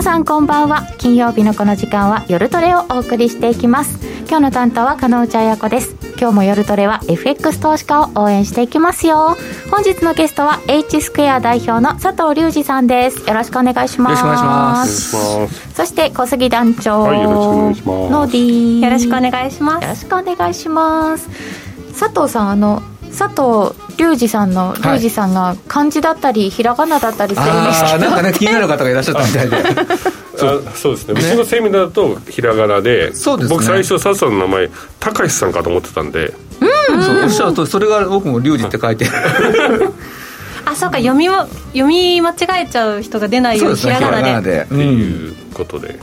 皆さんこんばんは。金曜日のこの時間は夜トレをお送りしていきます。今日の担当は加納内彩子です。今日も夜トレは FX 投資家を応援していきますよ。本日のゲストは H スクエア代表の佐藤隆二さんです。よろしくお願いします。よろしくお願いします。そして小杉団長、はい、よろしくお願いします。ノーディーよろしくお願いします。よろしくお願いします。佐藤さんあの佐藤隆二さんの隆二さんが漢字だったりひらがなだったりするんですけど、なんかね気になる方がいらっしゃったみたいで。そうそうですね。うちのセミナーだとひらがなで、ね、僕最初佐藤の名前高橋さんかと思ってたんで。うん。そうおっしゃるとそれが僕も隆二って書いて。あそうか読みも読み間違えちゃう人が出ないようにひらがなで。っていうことで、はい。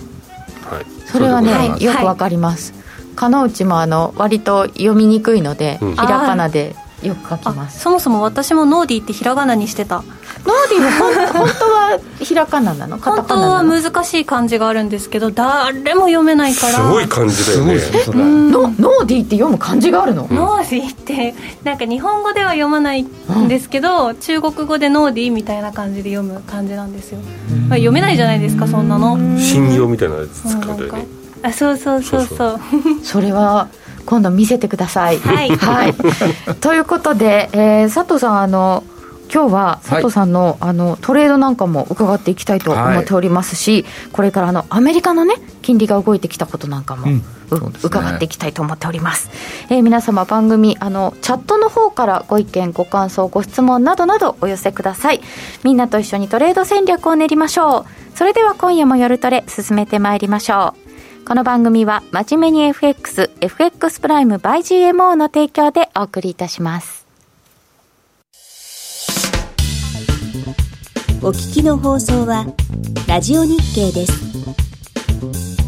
それはね、はい、よくわかります、かのうちもあの割と読みにくいので、うん、ひらがなでよく書きます。そもそも私もノーディーってひらがなにしてた。ノーディーは本当はひらがななの？本当は難しい漢字があるんですけど誰も読めないから。すごい漢字だよね。ノノーディーって読む漢字があるの、うん、ノーディーってなんか日本語では読まないんですけど、うん、中国語でノーディーみたいな感じで読む漢字なんですよ、まあ、読めないじゃないですかそんなの。信用みたいなやつ使ってね。あそうそうそうそう。それは今度見せてください。はい、はい、ということで、えー、佐藤さんあの今日は佐藤さんのはい、あのトレードなんかも伺っていきたいと思っておりますし、はい、これからあのアメリカのね金利が動いてきたことなんかも、うん。ね、伺っていきたいと思っております、えー、皆様番組あのチャットの方からご意見ご感想ご質問などなどお寄せください。みんなと一緒にトレード戦略を練りましょう。それでは今夜も夜トレ進めてまいりましょうこの番組は真面目に FX、FX プライム by GMO の提供でお送りいたします。お聞きの放送はラジオ日経です。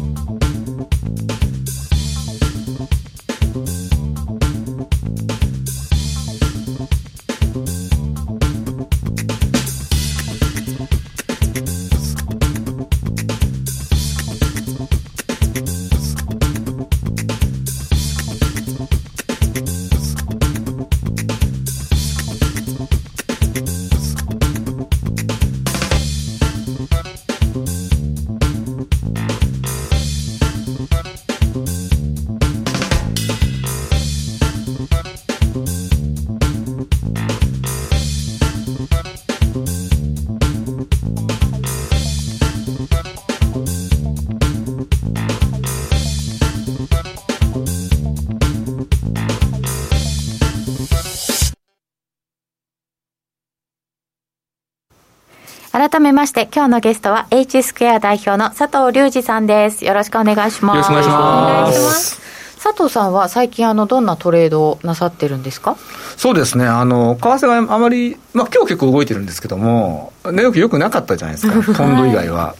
改めまして今日のゲストは H スクエア代表の佐藤隆二さんです。よろしくお願いします。よろしくお願いします。佐藤さんは最近あのどんなトレードをなさってるんですか？そうですね。あの為替があまり、まあ、今日結構動いてるんですけども値動きよくなかったじゃないですか。ポンド以外は。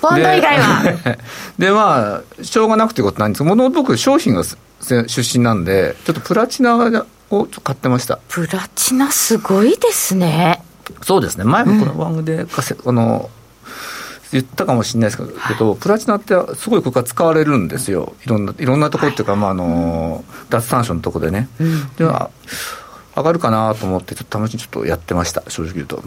ポンド以外は。で まあしょうがなくてことないんです。けどもともと僕商品が出身なんでちょっとプラチナを買ってました。プラチナすごいですねそうですね、前もこの番組で、うん、あの言ったかもしれないですけど、プラチナってすごいここが使われるんですよ、いろんないろんなところっていうか、はい、まああの脱炭素のところでね、うん、では上がるかなと思って、ちょっと試しにちょっとやってました、正直言うと。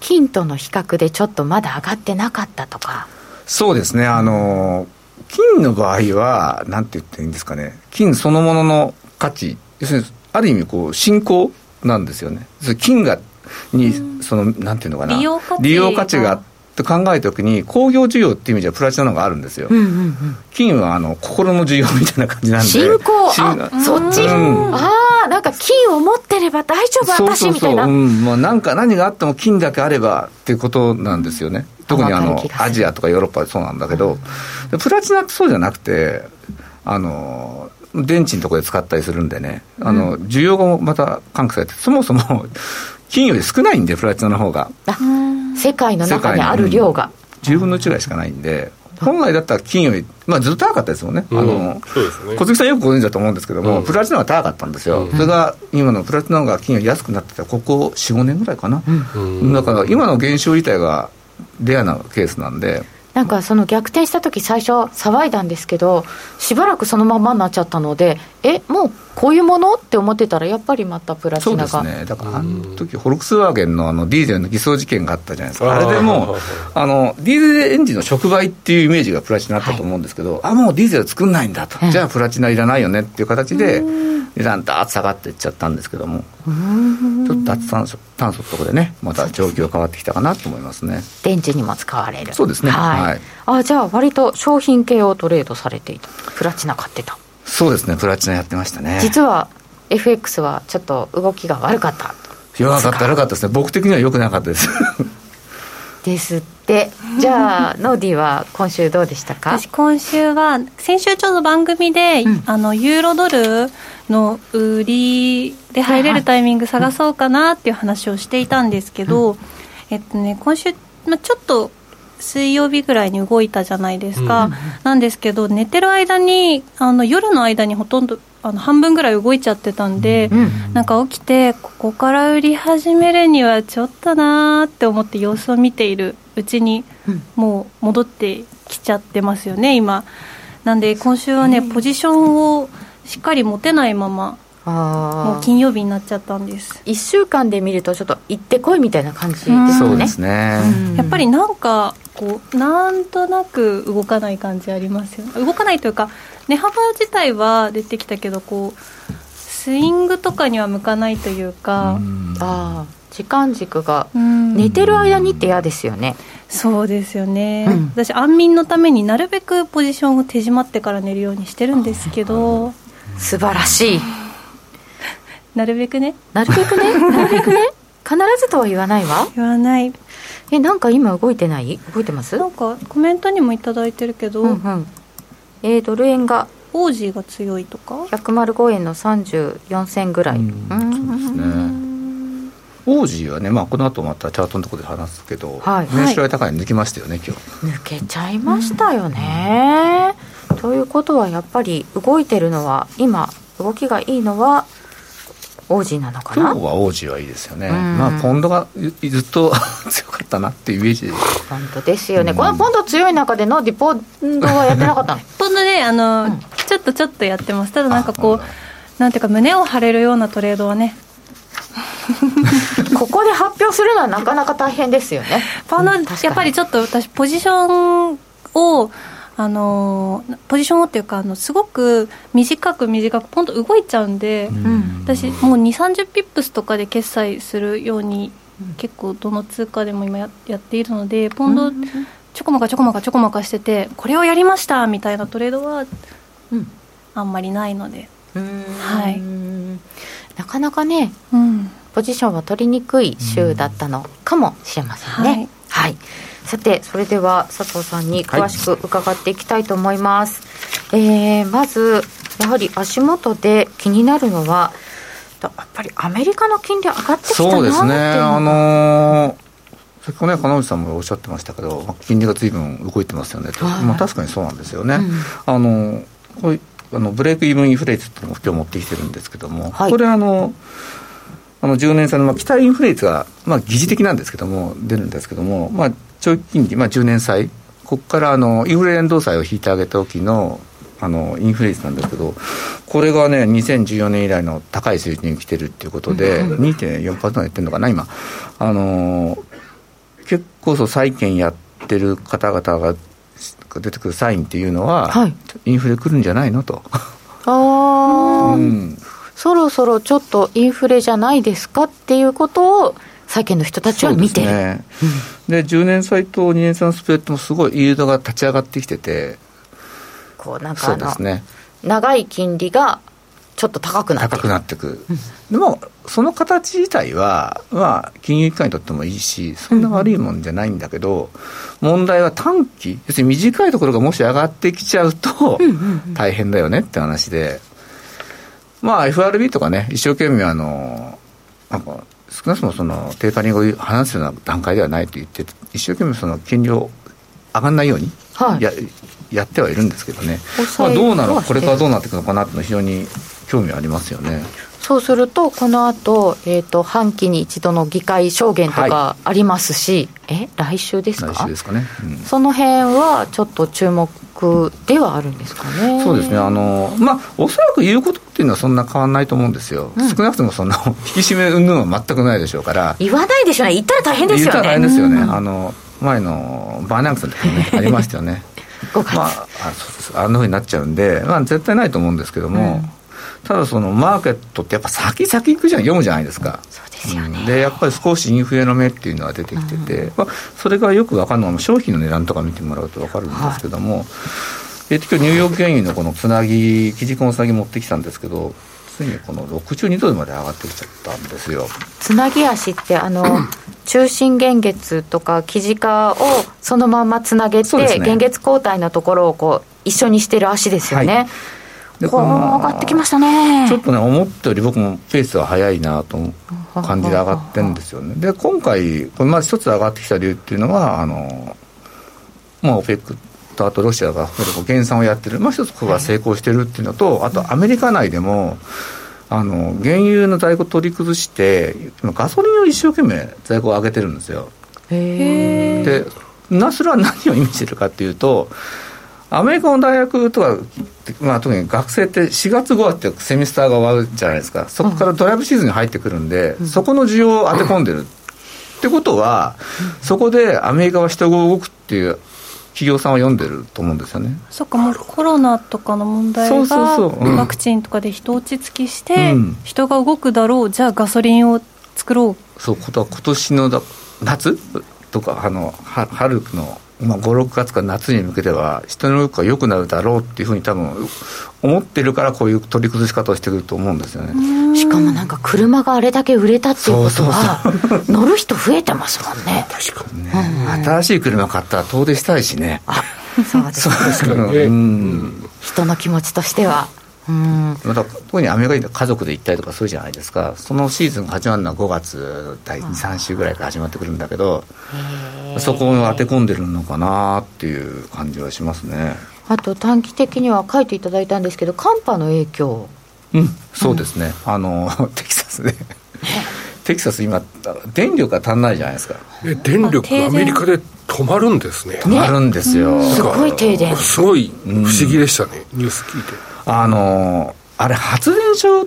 金との比較でちょっとまだ上がってなかったとか。そうですね、あの金の場合は、なんて言っていいんですかね、金そのものの価値、要するにある意味こう、信仰なんですよね。金がに、その、なんていうのかな、利用価値が。と考えたときに工業需要っていう意味ではプラチナのがあるんですよ、うんうんうん、金はあの心の需要みたいな感じなんで。信仰。そっち、う。ん、ああなんか金を持ってれば大丈夫私みたいな。うん、もうなんか何があっても金だけあればっていうことなんですよね。特にあのアジアとかヨーロッパはそうなんだけど、うん、プラチナってそうじゃなくてあの電池のところで使ったりするんでね、あの需要がまた喚起されて、そもそも金より少ないんで、プラチナの方が。世界の中にある量が。10分の1ぐらいしかないんで、本来だったら金より、まあ、ずっと高かったですもんね、うん、あのそうですね。小杉さん、よくご存知だと思うんですけども、うん、プラチナが高かったんですよ、うん、それが今のプラチナが金より安くなってた、ここ4、5年ぐらいかな、だから今の現象自体がレアなケースなんで。なんかその逆転した時最初騒いだんですけどしばらくそのままになっちゃったのでえもうこういうもの？って思ってたら、やっぱりまたプラチナが。そうですね、だからあの時フォルクスワーゲンのあのディーゼルの偽装事件があったじゃないですか、あれでもあのディーゼルエンジンの触媒っていうイメージがプラチナあったと思うんですけど、はい、あもうディーゼル作んないんだと、じゃあプラチナいらないよねっていう形で、値段だーっと下がっていっちゃったんですけども、ちょっと脱炭素炭素ところでね、また状況変わってきたかなと思いますね。電池にも使われる、そうですね、はい、はい、あじゃあ、割と商品系をトレードされていた、プラチナ買ってた。そうですね、プラチナやってましたね。実は FX はちょっと動きが悪かった。弱かった悪かったですね。僕的には良くなかったです。ですって。じゃあノーディーは今週どうでしたか？私今週は先週ちょうど番組で、うん、あのユーロドルの売りで入れるタイミング探そうかなっていう話をしていたんですけど、うん、えっとね今週、まあ、ちょっと水曜日ぐらいに動いたじゃないですか、うん、なんですけど寝てる間にあの夜の間にほとんどあの半分ぐらい動いちゃってたんで、うん、なんか起きてここから売り始めるにはちょっとなーって思って様子を見ているうちに、もう戻ってきちゃってますよね今。なんで今週はねポジションをしっかり持てないままもう金曜日になっちゃったんです。1週間で見るとちょっと行ってこいみたいな感じですね。そうですね。やっぱりなんかこうなんとなく動かない感じありますよね。動かないというか値幅自体は出てきたけどこうスイングとかには向かないというか。ああ時間軸が寝てる間にって嫌ですよね。そうですよね、うん、私安眠のためになるべくポジションを手締まってから寝るようにしてるんですけど。素晴らしいなるべくね。なるべくね？なるべくね？必ずとは言わないわ。言わない。えなんか今動いてない？動いてます？なんかコメントにも頂いてるけど、うんうん、えー、ドル円がオージーが強いとか？105円の34銭ぐらい。うんそうですね。オージーはね、まあ、この後またチャートのところで話すけど、はい、年収高い抜きましたよね、今日。抜けちゃいましたよね、うん、ということはやっぱり動いてるのは今動きがいいのは王子なのかな？今日は王子はいいですよね、まあ、ポンドがずっと 強かったなっていうイメージ。本当ですよね、うん、このポンド強い中でのディポンドはやってなかったの？ポンドねあの、うん、ちょっとちょっとやってます。ただなんかこうなんていうか胸を張れるようなトレードはね。ここで発表するのはなかなか大変ですよね。ポンド、やっぱりちょっと私、ポジションをあのポジションをっていうかあのすごく短く短くポンと動いちゃうんで、うん、私もう2 3 0ピップスとかで決済するように、結構どの通貨でも今ややっているのでポンド、ちょこまかちょこまかちょこまかしててこれをやりましたみたいなトレードは、うん、あんまりないので、はい、なかなかね、うん、ポジションは取りにくい週だったのかもしれませんね。はい、はいさてそれでは佐藤さんに詳しく伺っていきたいと思います、はい、えー、まずやはり足元で気になるのはやっぱりアメリカの金利上がってきたなそうですね。あのー先ほどね、金内さんもおっしゃってましたけど、金利がずいぶん動いてますよねと、はい、まあ、確かにそうなんですよね。うん、あのこれあのブレイクイブンインフレ率っていうのを今日持ってきてるんですけども、はい、これあの、あの10年債の、まあ、期待インフレ率が、まあ、疑似的なんですけども、出るんですけども、まあ、長期金利、まあ、10年債、ここからあのインフレ連動債を引いてあげた時のあのインフレ率なんですけど、これがね、2014年以来の高い水準に来てるっていうことで、2.4%言ってるのかな、今。あの結構そう債券やってる方々が出てくるサインっていうのは、はい、インフレ来るんじゃないのと。ああ、うん、そろそろちょっとインフレじゃないですかっていうことを債券の人たちは見てる。で、ね。うん、で10年債と2年債のスプレッドもすごいイールドが立ち上がってきてて。こうなんかあの、ね、長い金利がちょっと高くなって高くなってく、うん、でもその形自体は、まあ、金融機関にとってもいいしそんな悪いもんじゃないんだけど、うん、問題は短期要するに短いところがもし上がってきちゃうと大変だよねって話で。まあ FRB とかね一生懸命あのなんか少なくともそのテーパリングを話すような段階ではないと言って一生懸命その金利を上がらないようにや,、やってはいるんですけどね、まあ、どうなるこれからどうなっていくのかなっていうのは非常に興味ありますよね。そうすると、この後、えっ、ー、と、半期に一度の議会証言とかありますし、はい、え、来週ですか？来週ですかね、うん、その辺はちょっと注目策ではあるんですかね。そうですね。あの、まあ、おそらく言うことっていうのはそんな変わらないと思うんですよ。うん、少なくともそんな、引き締め云々は全くないでしょうから。言わないでしょうね。言ったら大変ですよね。言ったら大変ですよね。うん、あの、前のバーナンクスの時に、ね、ありましたよね。まあ、ああんなふうになっちゃうんで、まあ、絶対ないと思うんですけども、うんただそのマーケットってやっぱ先先行くじゃん読むじゃないですか。そうですよね、うん、でやっぱり少しインフレの目っていうのは出てきてて、うん、まあ、それがよく分かるのは商品の値段とか見てもらうと分かるんですけども、はい、えっと今日ニューヨーク原油のこのつなぎ基軸のつなぎ持ってきたんですけどついにこの62ドルまで上がってきちゃったんですよ。つなぎ足ってあの 中心現月とか基軸をそのままつなげて、ね、現月交代のところをこう一緒にしてる足ですよね、はいでこの上がってきましたねちょっとね思ったより僕もペースは速いなと感じで上がってるんですよね。で今回これまず一つ上がってきた理由っていうのはあのまあ OPEC とあとロシアが減産をやってる、まあ、一つここが成功してるっていうのと、あとアメリカ内でもあの原油の在庫取り崩してガソリンを一生懸命在庫を上げてるんですよ。でなそれは何を意味してるかっていうとアメリカの大学とか、まあ、特に学生って4月5月ってセミスターが終わるじゃないですか、そこからドライブシーズンに入ってくるんで、うん、そこの需要を当て込んでる。ってことは、そこでアメリカは人が動くっていう企業さんは読んでると思うんですよね。そっか、もうコロナとかの問題がワクチンとかで人落ち着きして、人が動くだろう、じゃあガソリンを作ろう。そう、ことは今年の夏とか、あの春のまあ、5、6月から夏に向けては、人の動きが良くなるだろうっていうふうに多分思ってるからこういう取り崩し方をしてくると思うんですよね。しかもなんか車があれだけ売れたっていうことは乗る人増えてますもんね。確かにね、うん、新しい車買ったら遠出したいしね。あそうですそう。ですかね、うん、人の気持ちとしてはうん。また特にアメリカに家族で行ったりとかするじゃないですか。そのシーズンが始まるのは5月第23週ぐらいから始まってくるんだけどそこを当て込んでるのかなっていう感じはしますね。あと短期的には書いていただいたんですけど寒波の影響。うんそうですね、うん、あの テキサスで。テキサス今電力が足んないじゃないですか。え電力アメリカで止まるんですね。止まるんですよ、すごい停電。すごい不思議でしたね、うん、ニュース聞いてあのあれ発電所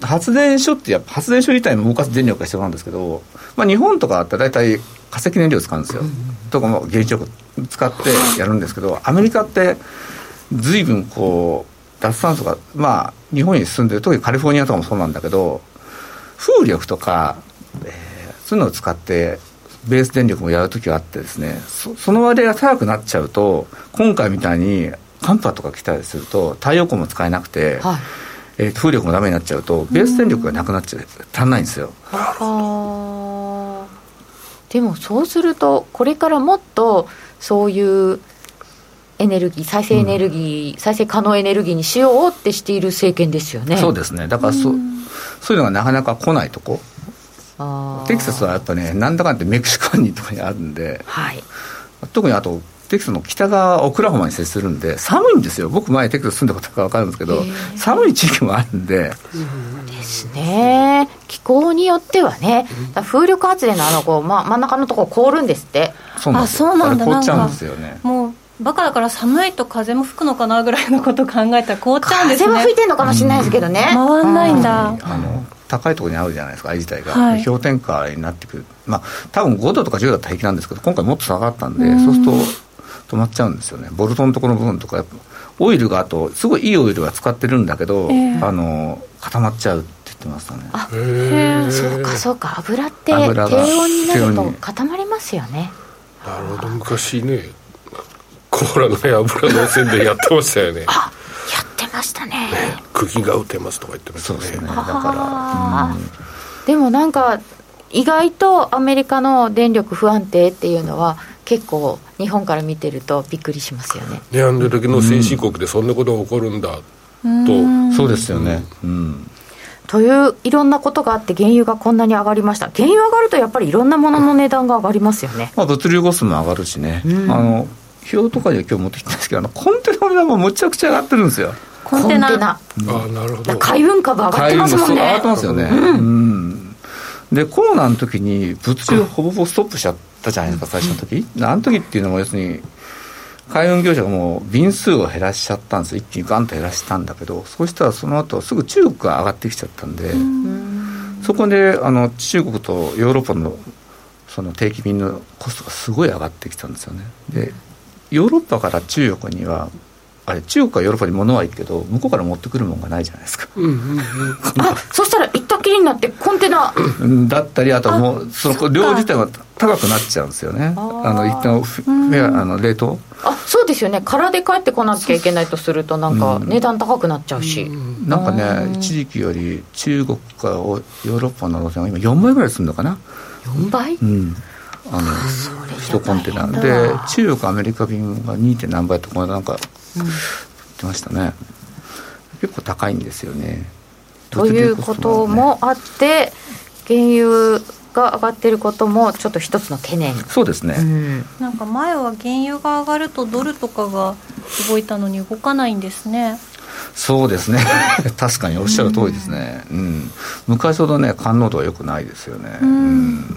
発電所ってやっぱ発電所自体も動かす電力が必要なんですけど、まあ、日本とかって大体化石燃料使うんですよ、うん、とかも原子力使ってやるんですけどアメリカって随分こう脱炭素がまあ日本に進んでる特にカリフォルニアとかもそうなんだけど風力とか、えー、そういうのを使ってベース電力もやるときがあってですねそその割合が高くなっちゃうと今回みたいに寒波とか来たりすると太陽光も使えなくて、はい。えー、風力もダメになっちゃうとベース電力がなくなっちゃう。足んないんですよ。でもそうするとこれからもっとそういうエネルギー再生エネルギー、うん、再生可能エネルギーにしようってしている政権ですよね。そうですね。だからそ,、うそういうのがなかなか来ないとこ。テキサスはやっぱねなんだかんってメキシコ湾にとかにあるんで、はい、特にあとテキサスの北側オクラホマに接するんで寒いんですよ。僕前テキサス住んだことが分かるんですけど寒い地域もあるんで。ですね。気候によってはね。風力発電のあのこう、ま、真ん中のところ凍るんですって。そうなんですよ。あそうなんだ。凍っちゃうんですよね。もうバカだから寒いと風も吹くのかなぐらいのこと考えたら凍っちゃうんですね。風は吹いてるのかもしれないですけどね、回んないんだ、あの高いところにあるじゃないですか、愛自体が、はい、氷点下になってくる、まあ多分5度とか10度だったら平気なんですけど、今回もっと下がったんで、そうすると止まっちゃうんですよね、ボルトのところの部分とか、オイルがあと、すごいいいオイルは使ってるんだけど、えー、あの固まっちゃうって言ってましたね。あそうかそうか、油って低温になると固まりますよね。なるほど。昔ねコーラのね油の線でやってましたよね。あやってましたね。ね釘が打てますとか言ってましたね。そうですね。だから、うん、でもなんか意外とアメリカの電力不安定っていうのは結構日本から見てるとびっくりしますよね。ねあんだけの先進国でそんなことが起こるんだ。と、そうですよね。うん。といういろんなことがあって原油がこんなに上がりました。原油上がるとやっぱりいろんなものの値段が上がりますよね、まあ、物流コストも上がるしね、うん、あの表とかで今日持ってきたんですけどあのコンテナの値段もむちゃくちゃ上がってるんですよ。コンテナ、うん、あなるほど。海運株上がってますもんね。上がってますよね、うん、うん。でコロナの時に物流ほぼほぼストップしちゃったじゃないですか最初の時、あの時っていうのも要するに海運業者がもう便数を減らしちゃったんです一気にガンと減らしたんだけどそうしたらその後すぐ中国が上がってきちゃったんでそこであの中国とヨーロッパのその定期便のコストがすごい上がってきたんですよね。でヨーロッパから中国にはあれ中国はヨーロッパに物はいいけど向こうから持ってくるもんがないじゃないですか、うんうんうん、あそしたら行っりになってコンテナ。だったりあともうその量自体は高くなっちゃうんですよね。あの一旦フェアあの冷凍。あそうですよね。空で帰ってこなきゃいけないとするとなんか値段高くなっちゃうし、うん、なんかね一時期より中国かヨーロッパの路線は今4倍ぐらいするのかな？4倍、うん。あの1コンテナで中国アメリカ便が 2. 何倍とかなんか言ってましたね、結構高いんですよねということもあって原油が上がってることもちょっと一つの懸念。そうですね、うん、なんか前は原油が上がるとドルとかが動いたのに動かないんですね。そうですね。確かにおっしゃる通りですね、うん、うん、昔ほどね感濃度はよくないですよね、うん、うん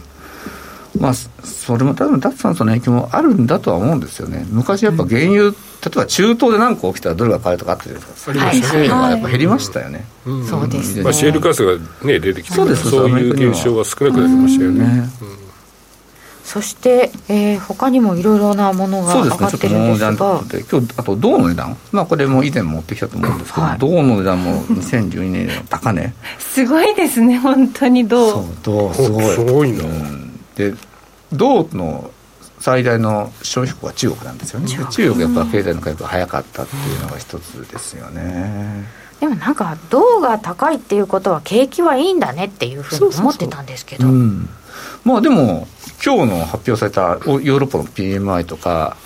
まあ、それも多分脱炭素の影響もあるんだとは思うんですよね、昔やっぱ原油、例えば中東で何個起きたらドルが買えるとかあったじゃないですか、そうい。うのがやっぱ減りましたよね、そうですね、まあ、シェールガスが、ね、出てきて、そうですそういう現象が少なくなりましたよね。そして、えー、他にもいろいろなものが上がってるんですが。そうですね、今日あと銅の値段、まあ、これも以前持ってきたと思うんですけど、はい、銅の値段も 2012年の高値。すごいですね本当に銅。そう銅すごい。すごいな、うんで銅の最大の消費国は中国なんですよね。中国。やっぱ経済の回復が早かったっていうのが一つですよね、でもなんか銅が高いっていうことは景気はいいんだねっていうふうに思ってたんですけど。まあでも今日の発表されたヨーロッパの PMI とか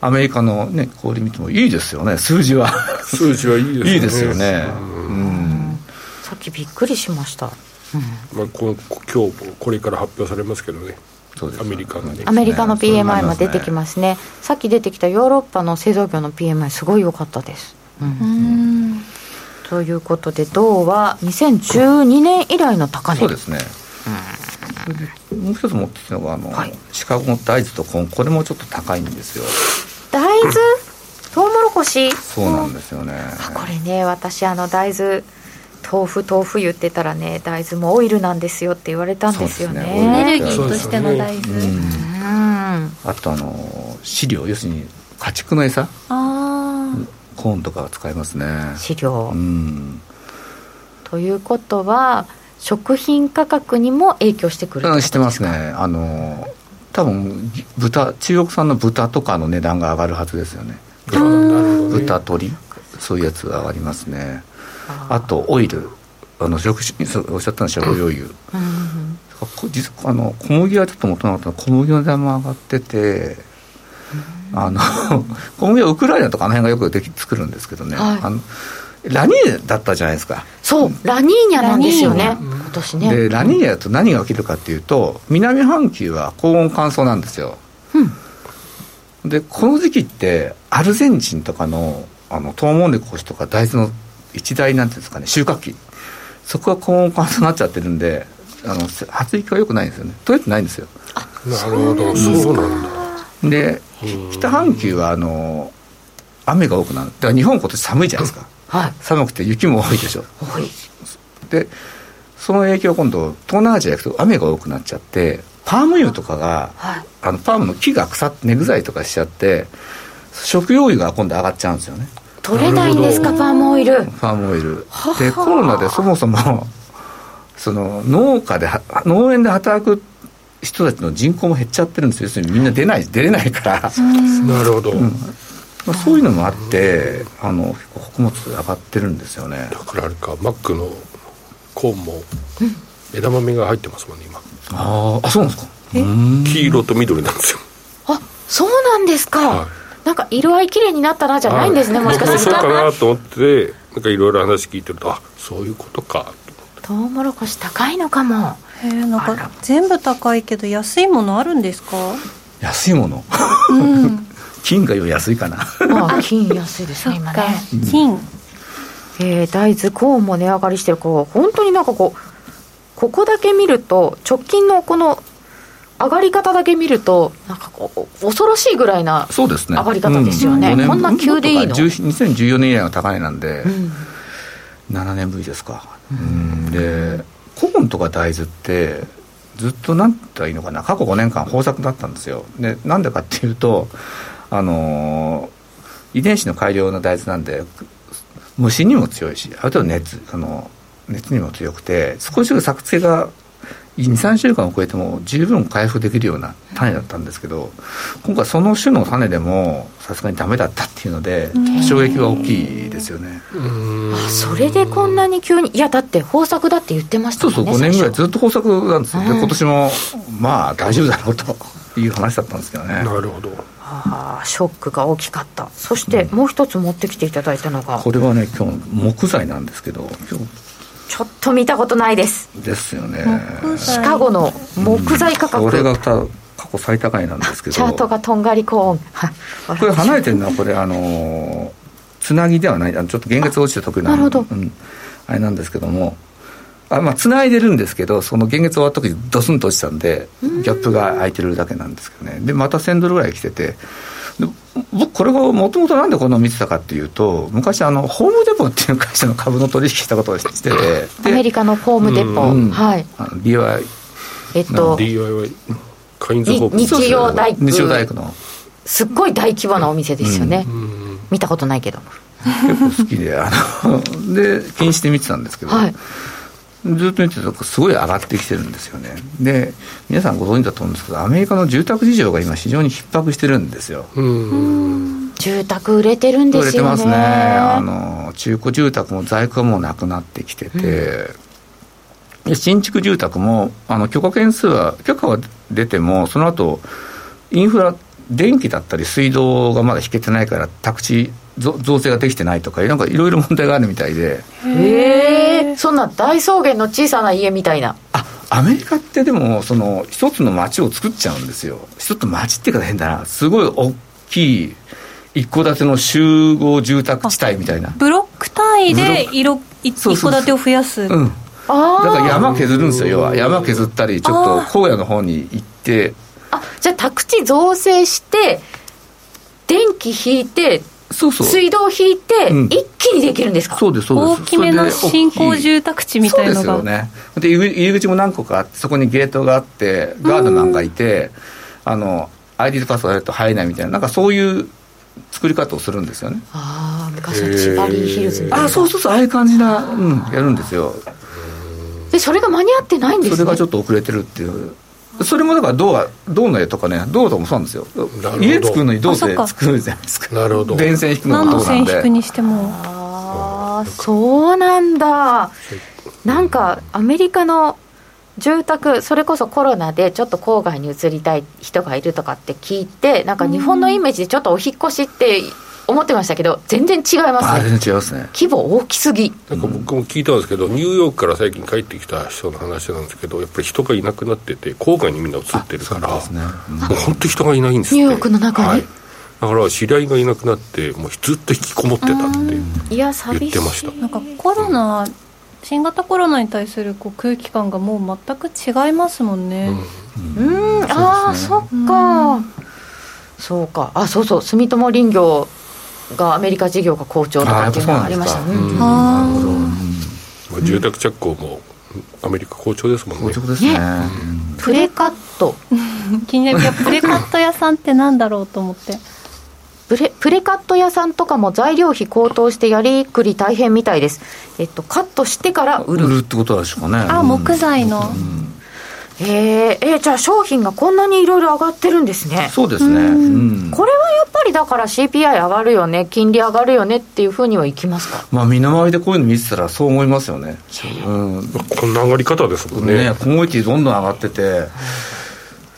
アメリカのね小売見てもいいですよね。数字は。数字はいいですね。いいですよね、うん、さっきびっくりしました、うん、まあ、こ今日これから発表されますけどね。アメリカの、ね、アメリカの PMI も出てきますね、さっき出てきたヨーロッパの製造業の PMI すごい良かったです、うん、ということで銅は2012年以来の高値。そうですね、うん、もう一つ持ってきたのがあの、はい、シカゴの大豆とコーン。これもちょっと高いんですよ。大豆？トウモロコシ？そうなんですよね。これね私あの大豆豆腐豆腐言ってたらね大豆もオイルなんですよって言われたんですよね、ね、エネルギーとしての大豆、うんうん、あとあの飼料要するに家畜の餌？あコーンとか使いますね。飼料、うん、ということは食品価格にも影響してくるしてますね。あの多分豚中国産の豚とかの値段が上がるはずですよね。豚鶏？そういうやつが上がりますねあとオイル。あの食おっしゃったのは食用油、うん、実あの小麦はちょっと元なかった小麦の値段も上がってて、うん、あの 小麦はウクライナとかあの辺がよくでき作るんですけどね、はい、あのラニーニャだったじゃないですか。そうラニーニャなんですよね今年ね。でラニーニャだと何が起きるかっていうと南半球は高温乾燥なんですよ、うん、でこの時期ってアルゼンチンとかのあのトウモロコシとか大豆の一大なんていうんですかね収穫期。そこが高温乾燥になっちゃってるんであの発育がよくないんですよね。取れてないんですよ。なるほど。そうなんだ。で北半球はあの雨が多くなる。だから日本今年寒いじゃないですか、はい、寒くて雪も多いでしょ。でその影響今度東南アジア行くと雨が多くなっちゃってパーム油とかが、はい、あのパームの木が腐って根腐りとかしちゃって食用油が今度上がっちゃうんですよね取れないんですかパームオイル。パームオイル。でコロナでそもそも その農家で農園で働く人たちの人口も減っちゃってるんですよ。要するにみんな出ない出れないから。なるほど、うん、まあ、そういうのもあってあの結構穀物上がってるんですよね。だからあれかマックのコーンも枝豆が入ってますもんね今。ああそうなんですか。黄色と緑なんですよ。あそうなんですか、はいなんか色合い綺麗になったなじゃないんですね、もしかすると。そうかなと思って、なんかいろいろ話聞いてると、あそういうことかトウモロコシ高いのかも。へえ、なんか全部高いけど、安いものあるんですか？安いもの、うん、金が安いかな。あ金安いですね、今ね。金。えー、大豆、コーンも値上がりしてる、こう本当になんかこう、ここだけ見ると、直近のこの上がり方だけ見ると、なんかこう、恐ろしいぐらいな上がり方ですよね、うん、こんな急でいいの？2014年以来の高値なんで、うん、7年ぶりですか、うん、で、コーンとか大豆って、ずっとなんて言ったらいいのかな、過去5年間、豊作だったんですよ、でなんでかっていうと、あのー、遺伝子の改良の大豆なんで、虫にも強いし、あとは熱あの熱にも強くて、少しずつ作付けが23週間を超えても十分回復できるような種だったんですけど今回その種の種でもさすがにダメだったっていうので衝撃は大きいですよね。あそれでこんなに急にいやだって豊作だって言ってましたもんねそうそう5年ぐらいずっと豊作なんですよ、で今年もまあ大丈夫だろうという話だったんですけどね。なるほど。あショックが大きかった。そしてもう一つ持ってきていただいたのが、これはね今日木材なんですけど今日ちょっと見たことないです。ですよね。シカゴの木材価格、これが過去最高値なんですけど。チャートがとんがりコーン。これ離れてるのはこれあのつなぎではない。ちょっと現月落ちて得意ななるほど、うん、あれなんですけども。あまあつないでるんですけどその現月終わった時ドスンと落ちたんでギャップが空いてるだけなんですけどね。でまた1000ドルぐらい来てて僕これがもともとなんでこの見てたかっていうと昔あのホームデポっていう会社の株の取引したことをしててアメリカのホームデポ、うん、はい。DIY えっと DIY カインズホーク日曜大工。日曜大工の。すっごい大規模なお店ですよね、うん、見たことないけど。結構好きであので禁止で見てたんですけど、はいずっと見てるとすごい上がってきてるんですよね。で皆さんご存知だと思うんですけどアメリカの住宅事情が今非常に逼迫してるんですよ。住宅売れてるんですよね。売れてますね。あの中古住宅も在庫もなくなってきてて、うん、新築住宅もあの許可件数は許可は出てもその後インフラ電気だったり水道がまだ引けてないから宅地造成ができてないとかなんかいろいろ問題があるみたいで。へえそんな大草原の小さな家みたいな。あアメリカってでもその一つの町を作っちゃうんですよ。一つの町っていうか変だな。すごい大きい一戸建ての集合住宅地帯みたいな。ブロック単位で色一戸建てを増やす。うん。だから山削るんですよ要は。山削ったりちょっと荒野の方に行って。あじゃあ宅地造成して電気引いてそうそう。水道引いて、一気にできるんですか、そうですそうです。大きめの新興住宅地みたいなのが。そうですよね。で入り口も何個かあってそこにゲートがあってガードマンがいて、あの ID パスワードと入れないみたいななんかそういう作り方をするんですよね。ああ昔のチバリーヒルズみたいな。あそうそうそうああいう感じな、うん、やるんですよ。でそれが間に合ってないんですね。それがちょっと遅れてるっていうそれもだから銅は銅の絵とかね銅とかもそうなんですよ。家作るのに銅で作るじゃないですか。なるほど。電線引くのも銅なんで。線引くにしても。ああそうなんだ。なんかアメリカの住宅それこそコロナでちょっと郊外に移りたい人がいるとかって聞いてなんか日本のイメージでちょっとお引越しって思ってましたけど全然違いますね。全然違いますね。規模大きすぎ。なんか僕も聞いたんですけど、ニューヨークから最近帰ってきた人の話なんですけどやっぱり人がいなくなってて郊外にみんな移ってるから、ね。うん、もう本当人がいないんですニューヨークの中に、はい、だから知り合いがいなくなってもうずっと引きこもってたって言ってました。なんかコロナ新型コロナに対するこう空気感がもう全く違いますもんね。うん、うん、ああそっか、そうか。あそうそう。住友林業がアメリカ事業が好調とかっていうのがありましたね。なるほど。まあ、住宅着工もアメリカ好調ですもんね。好調ですね。プレカット。気になるプレカット屋さんってなんだろうと思って。プレプレカット屋さんとかも材料費高騰してやりくり大変みたいです。えっとカットしてから売る。売るってことでしょうかね。あ、木材の。うんへえじゃあ商品がこんなにいろいろ上がってるんですね。そうですね、うん、これはやっぱりだから CPI 上がるよね金利上がるよねっていうふうにはいきますか？まあ身の回りでこういうの見てたらそう思いますよね、うん、こんな上がり方ですもんね。ねコモディティどんどん上がってて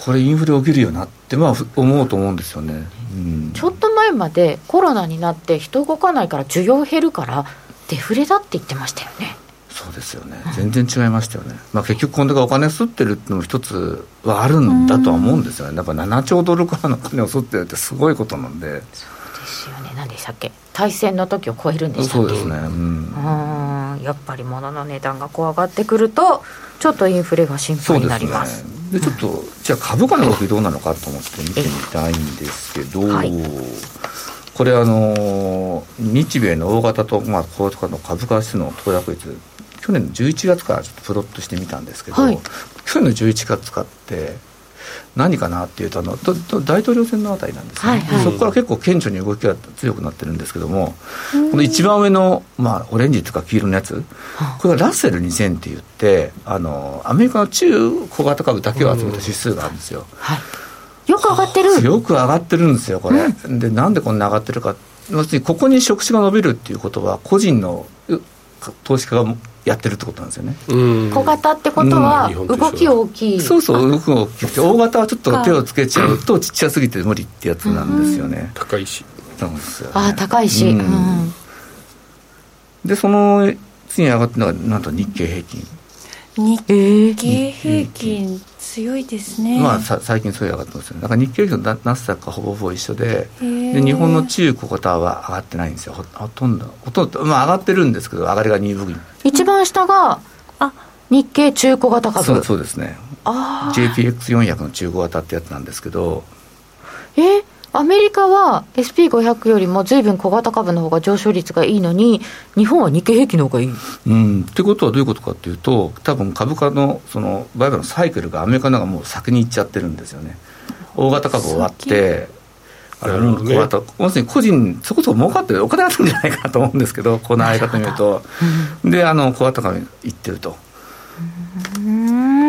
これインフレ起きるよなってまあ思うと思うんですよね、うん、ちょっと前までコロナになって人動かないから需要減るからデフレだって言ってましたよねそうですよね、全然違いましたよね、まあ、結局、こんだけお金吸ってるっていうのも一つはあるんだとは思うんですよね、だから7兆ドルからの金を吸ってるってすごいことなんで。そうですよね、何でしたっけ、大戦の時を超えるんでしたそうですね、うん、やっぱり物の値段がこう上がってくると、ちょっとインフレが心配になります。でちょっと、じゃあ株価の動きどうなのかと思って見てみたいんですけど、はい、これあの日米の大型と、まあ、高とかの株価指数の投約率去年の11月からちょっとプロットしてみたんですけど、はい、去年の11月かって何かなっていうとあの大統領選のあたりなんですね、はいはい、そこから結構顕著に動きが強くなってるんですけどもこの一番上の、まあ、オレンジとか黄色のやつこれはラッセル2000って言ってあのアメリカの中小型株だけを集めた指数があるんですよ、はい。よく上がってる。よく上がってるんですよこれ、うん、でなんでこんな上がってるか。要するにここに職種が伸びるっていうことは個人の投資家がやってるってことなんですよね。小型ってことは動き大きい、そうそう動き大きくて大型はちょっと手をつけちゃうとちっちゃすぎて無理ってやつなんですよね、高いし。そうですよ、ね、あ高いし、でその次に上がってるのがなんと日経平均日経平均強いですね、まあ、さ最近そういう上がってますよね。だから日経平均とナスダックはほぼほぼ一緒でで日本の中小型は上がってないんですよ。ほほとんどほとんど、まあ、上がってるんですけど上がりが鈍い一番下があ日経中古型株。そうそうですね。JPX400 の中古型ってやつなんですけどえアメリカは SP500 よりもずいぶん小型株の方が上昇率がいいのに、日本は日経平均の方がいい。うん、ってことはどういうことかっていうと、多分株価のその売買のサイクルがアメリカの方がもう先に行っちゃってるんですよね。大型株終わって、あの小型、要するに個人、そこそこ儲かってる、お金あるんじゃないかなと思うんですけど、この相方見ると、で、あの小型株行ってると。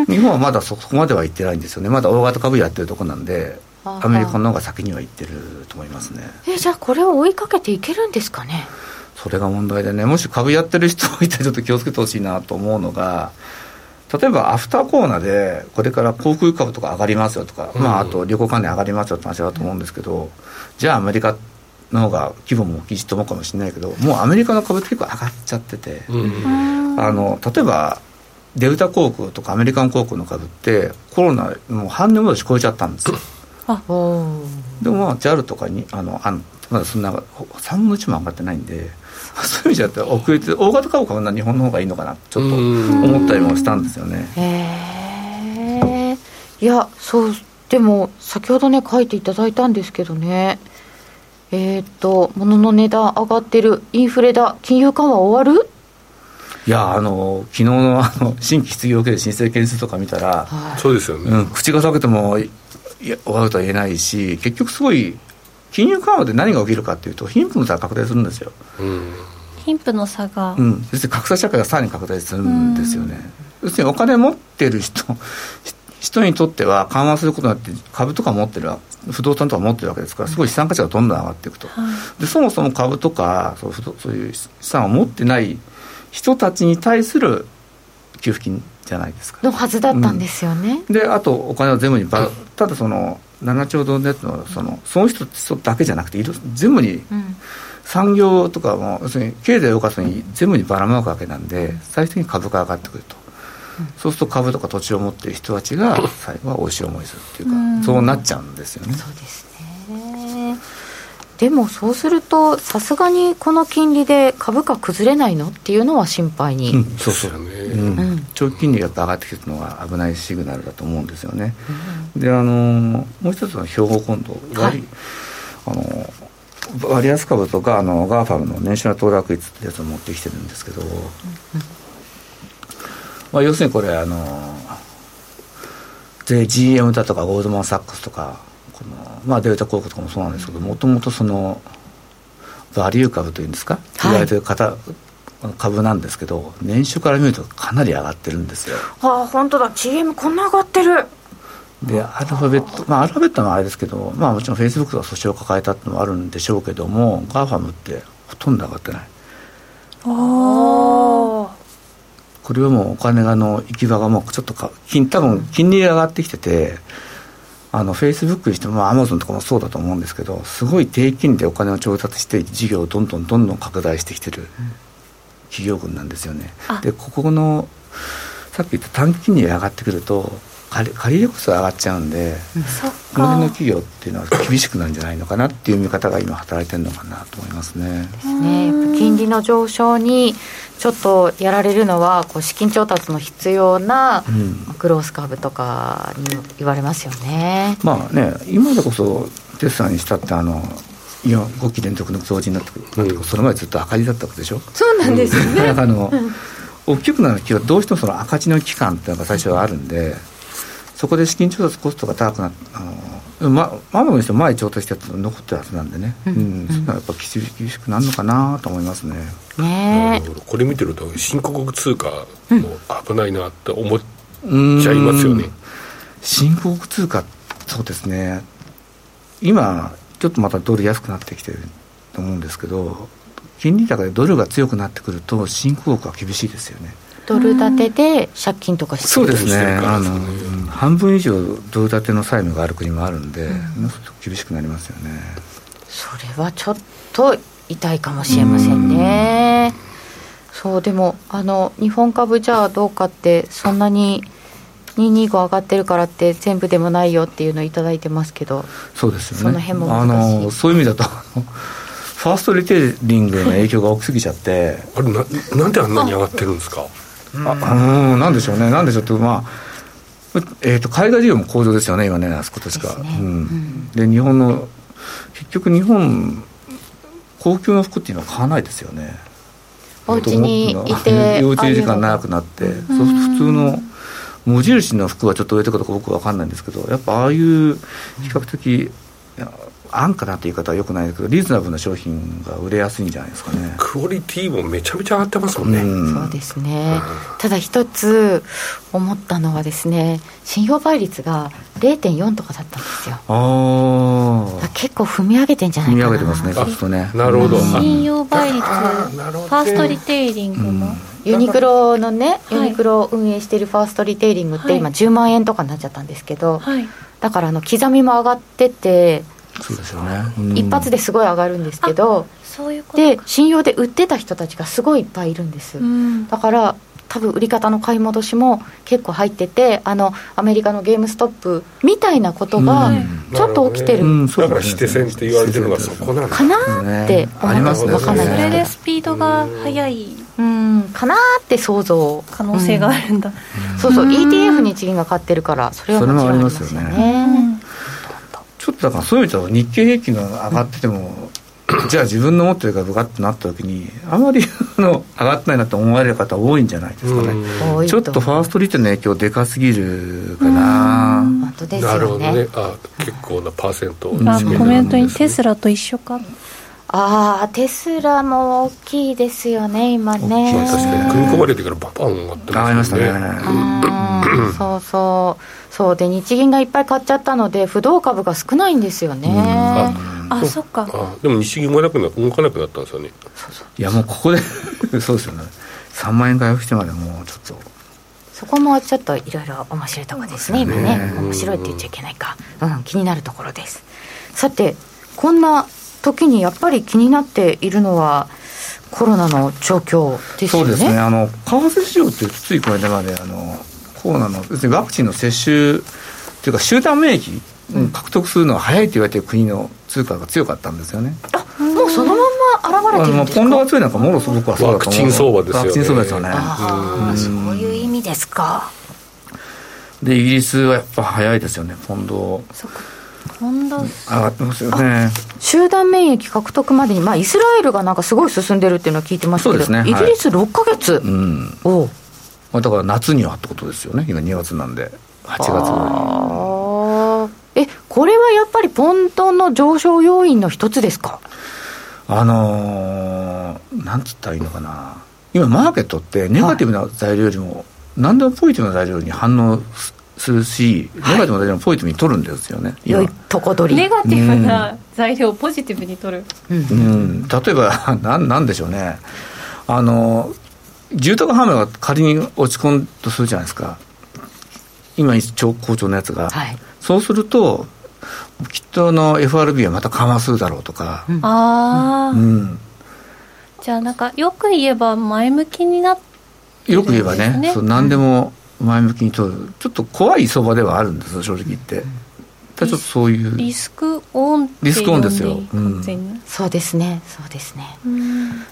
日本はまだそこまでは行ってないんですよね、まだ大型株やってるとこなんで、アメリカの方が先には行ってると思いますね。えじゃあこれを追いかけていけるんですかね？それが問題でねもし株やってる人いたらちょっと気をつけてほしいなと思うのが例えばアフターコーナーでこれから航空株とか上がりますよとか、うん、まあ、あと旅行関連上がりますよって話だと思うんですけどじゃあアメリカの方が規模も大きいしと思うかもしれないけどもうアメリカの株って結構上がっちゃってて、うん、あの例えばデルタ航空とかアメリカン航空の株ってコロナもう半年戻し超えちゃったんですよでもまあ JAL とかにあのあのまだそんな3分の1も上がってないんで そういう意味じゃ遅れて大型株買うのは日本の方がいいのかなちょっと思ったりもしたんですよね。へえいやそうでも先ほどね書いていただいたんですけどね。えっ、と物の値段上がってるインフレだ金融緩和終わる？いやあの昨日のあの新規失業受ける申請件数とか見たら、はい、そうですよね、うん、口が裂けても終わるとは言えないし結局すごい金融緩和で何が起きるかというと貧富の差が拡大するんですよ、うん、貧富の差が。うん。要するに格差社会がさらに拡大するんですよね、うん、要するにお金持ってる人人にとっては緩和することによって株とか持ってる不動産とか持ってるわけですからすごい資産価値がどんどん上がっていくと、でそもそも株とかそうそういう資産を持ってない人たちに対する給付金じゃないですか。のはずだったんですよね、うん、であとお金を全部にばただその7兆ドルネットのそのその人だけじゃなくて全部に、産業とかも要するに経済を動かすのに全部にばらまくわけなんで最終的に株価が上がってくると、うん、そうすると株とか土地を持っている人たちが最後は美味しい思いするっていうか、うん、そうなっちゃうんですよね。そうですねでもそうするとさすがにこの金利で株価崩れないのっていうのは心配に、うん、そうそうね、うん、長期金利が上がってきてるのは危ないシグナルだと思うんですよね、うん、であのもう一つの表を今度割、はい、あの割安株とかあの GAFAMの年初の騰落率ってやつを持ってきてるんですけど、まあ、要するにこれあので GM だとかゴールドマン・サックスとかこの、まあ、デルタ航空とかもそうなんですけどもともとそのバリュー株というんですか、言われてる方、株なんですけど年初から見るとかなり上がってるんですよ。ああ本当だ。GM こんな上がってる。でアルファベットまあアルファベットはあれですけどまあもちろんフェイスブックが訴訟を抱えたっていうのもあるんでしょうけども GAFAM ってほとんど上がってない。ああこれはもうお金がの行き場がもうちょっとか金多分金利が上がってきててあのフェイスブックにしてもアマゾンとかもそうだと思うんですけどすごい低金利でお金を調達して事業をどんどんどんどん拡大してきてる企業群なんですよね。でここのさっき言った短期金利が上がってくると借り借り入れコストが上がっちゃうんで、この辺の企業っていうのは厳しくなるんじゃないのかなっていう見方が今働いてるのかなと思いますね。ね。金利の上昇にちょっとやられるのはこう資金調達の必要なグロース株とかに言われますよね。うん、まあね今でこそテスラにしたってあのいや5期連続の増じになってくる、うん、その前ずっと赤字だったわけでしょ？そうなんですよね、あの、大きくなる企業はどうしてもその赤字の期間っていうのが最初はあるんで、そこで資金調達コストが高くなってあのまママにしても前調達したやつ残ってるはずなんでね、うん、うん、そういうのはやっぱ厳しくなるのかなと思いますね。ねこれ見てると新興国通貨も危ないなって思っちゃいますよね。新興国通貨そうですね。今ちょっとまたドル安くなってきてると思うんですけど金利高でドルが強くなってくると新興国は厳しいですよね。ドル建てで借金とかしてそうですね。あの、半分以上ドル建ての債務がある国もあるんで、うん、厳しくなりますよね。それはちょっと痛いかもしれませんね。そうでもあの日本株じゃあどうかってそんなに225上がってるからって全部でもないよっていうのを頂いてますけど。そうですよね。その辺もあのそういう意味だとファーストリテイリングの影響が大きすぎちゃって、あれななんであんなに上がってるんですか？あうんなんでしょうね。なんでしょうってまあえーと、海外事業も好調ですよね、今ね、あそことしか。で、ね。うん、で日本の、結局、日本、高級の服っていうのは買わないですよね。お家にいて、幼稚園時間長くなって、そうすると普通の無印の服はちょっと売れてるかどうか僕分かんないんですけど、やっぱああいう比較的、安価なって言い方はよくないですけどリーズナブルな商品が売れやすいんじゃないですかね。クオリティもめちゃめちゃ上がってますもんね、うん、そうですね、うん、ただ一つ思ったのはですね信用倍率が0.4とかだったんですよ。ああ結構踏み上げてんじゃないかな。踏み上げてますねちょっとね。なるほど。信用倍率ファーストリテイリングも、うん。ユニクロのね、ユニクロを運営しているファーストリテイリングって今10万円とかになっちゃったんですけど、はい、だからあの刻みも上がっててそうですよね、うん、一発ですごい上がるんですけどで信用で売ってた人たちがすごいいっぱいいるんです、うん、だから多分売り方の買い戻しも結構入っててあのアメリカのゲームストップみたいなことがちょっと起きてる、うん。ね、だから指定線って言われてるのがそこなんかなって思います分かんないそれでスピードが速い。うん。かなって想像。可能性があるんだ、うん、そうそう。ETF 日銀が買ってるからそれはもちろんありますよねちょっとだからそういう意味では日経平均が上がってても、じゃあ自分の持ってる株がってなった時にあまりの上がってないなと思われる方多いんじゃないですかね。ちょっとファーストリートの影響でかすぎるかな。本当ですよ、ね、なるほどね。あ結構なパーセントあコメントにテスラと一緒か。ああテスラも大きいですよね今ね。確かに組み込まれてからババン上がってますね。上がりましたね。そうそうそうで日銀がいっぱい買っちゃったので不動株が少ないんですよね、ああそっか。でも日銀もなくな動かなくなったんですよね。いやもうここで そうですよね。3万円回復してまでもうちょっと。そこもちょっといろいろ面白いところですね。今ね。面白いって言っちゃいけないか。うん。気になるところです。さてこんな時にやっぱり気になっているのはコロナの状況ですよね。そうですね。あの為替市場ってついこの間まであのコロナの別にワクチンの接種というか集団免疫獲得するのは早いと言われている国の通貨が強かったんですよね。あもうそのまま現れてるんですか？ポンドが強いなんかもろそ僕はそうだと思う。ワクチン相場ですよね。ワクチン相場ですよね。ああ、そういう意味ですか。でイギリスはやっぱ早いですよねポンド。そっか。ポンド上がってますよね集団免疫獲得までに、まあ、イスラエルがなんかすごい進んでるっていうのは聞いてましたけど、ね、イギリス6か月、はい、うんおまあ、だから夏にはってことですよね今2月なんで8月ぐらいえこれはやっぱりポンドの上昇要因の一つですか？あのー、なんつったらいいのかな今マーケットってネガティブな材料よりも、何でもポジティブな材料に反応するし、ネガティブな材料もポジティブに取るんですよね。良いとこ取り。ネガティブな材料をポジティブに取る。うん。うん、例えば、なん、なんでしょうね。あの、住宅販売が仮に落ち込むとするじゃないですか。今、超好調のやつが。はい、そうすると、きっとの FRB はまた緩和するだろうとか。うん、ああ。うん。じゃあなんか、よく言えば前向きになって、ね、よく言えばね、そう何でも前向きに取るちょっと怖い相場ではあるんです正直言ってちょっとそういうリスクオンリスクオンですよ、うん、そうですね。そうですね、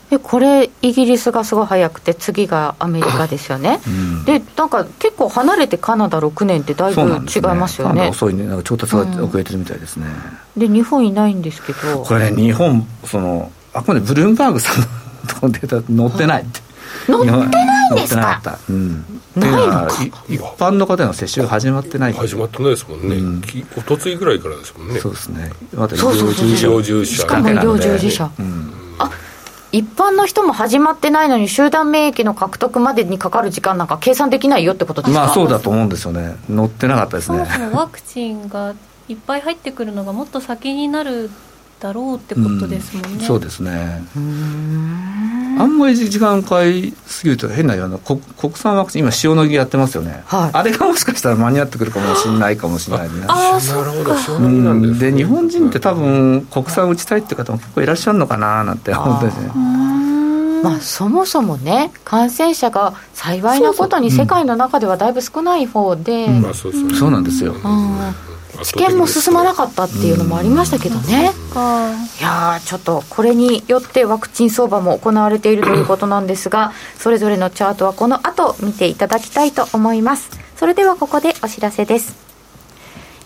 でこれイギリスがすごい早くて次がアメリカですよね、うん、でなんか結構離れてカナダ6年ってだいぶ違いますよね。ね遅いね。なんか調達が遅れてるみたいですね、うん、で日本いないんですけど。これね日本そのあくまでブルームバーグさんのデータ載ってないって、載ってないんですか？うん、ないのか？一般の方の接種が始まってない。始まってないですもんね、うん、おとついぐらいからですもんね。そうですね。また医療従事者。しかも医療従事者、うん、あ一般の人も始まってないのに集団免疫の獲得までにかかる時間なんか計算できないよってことですか？まあそうだと思うんですよね。載ってなかったですね。そもそもワクチンがいっぱい入ってくるのがもっと先になるだろうってことですもんね、うん、そうですね。あんまり時間かいすぎると変なような国産ワクチン今塩野義やってますよね、はい、あれがもしかしたら間に合ってくるかもしれないかもしれないね。ああなるほど塩野義なんです、ね、で日本人って多分国産打ちたいって方も結構いらっしゃるのかななんて思ってです。ねまあ、そもそもね、感染者が幸いなことに世界の中ではだいぶ少ない方で、そうなんですよ。治験も進まなかったっていうのもありましたけどね、いやちょっとこれによってワクチン相場も行われているということなんですが、それぞれのチャートはこの後見ていただきたいと思います。それではここでお知らせです。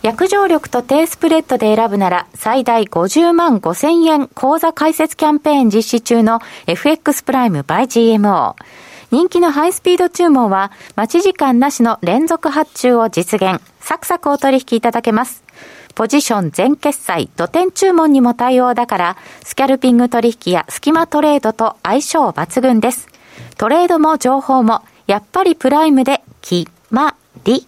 約定力と低スプレッドで選ぶなら最大50万5千円口座開設キャンペーン実施中の FX プライム by GMO。人気のハイスピード注文は待ち時間なしの連続発注を実現。サクサクお取引いただけます。ポジション全決済、土点注文にも対応だから、スキャルピング取引やスキマトレードと相性抜群です。トレードも情報も、やっぱりプライムで決まり。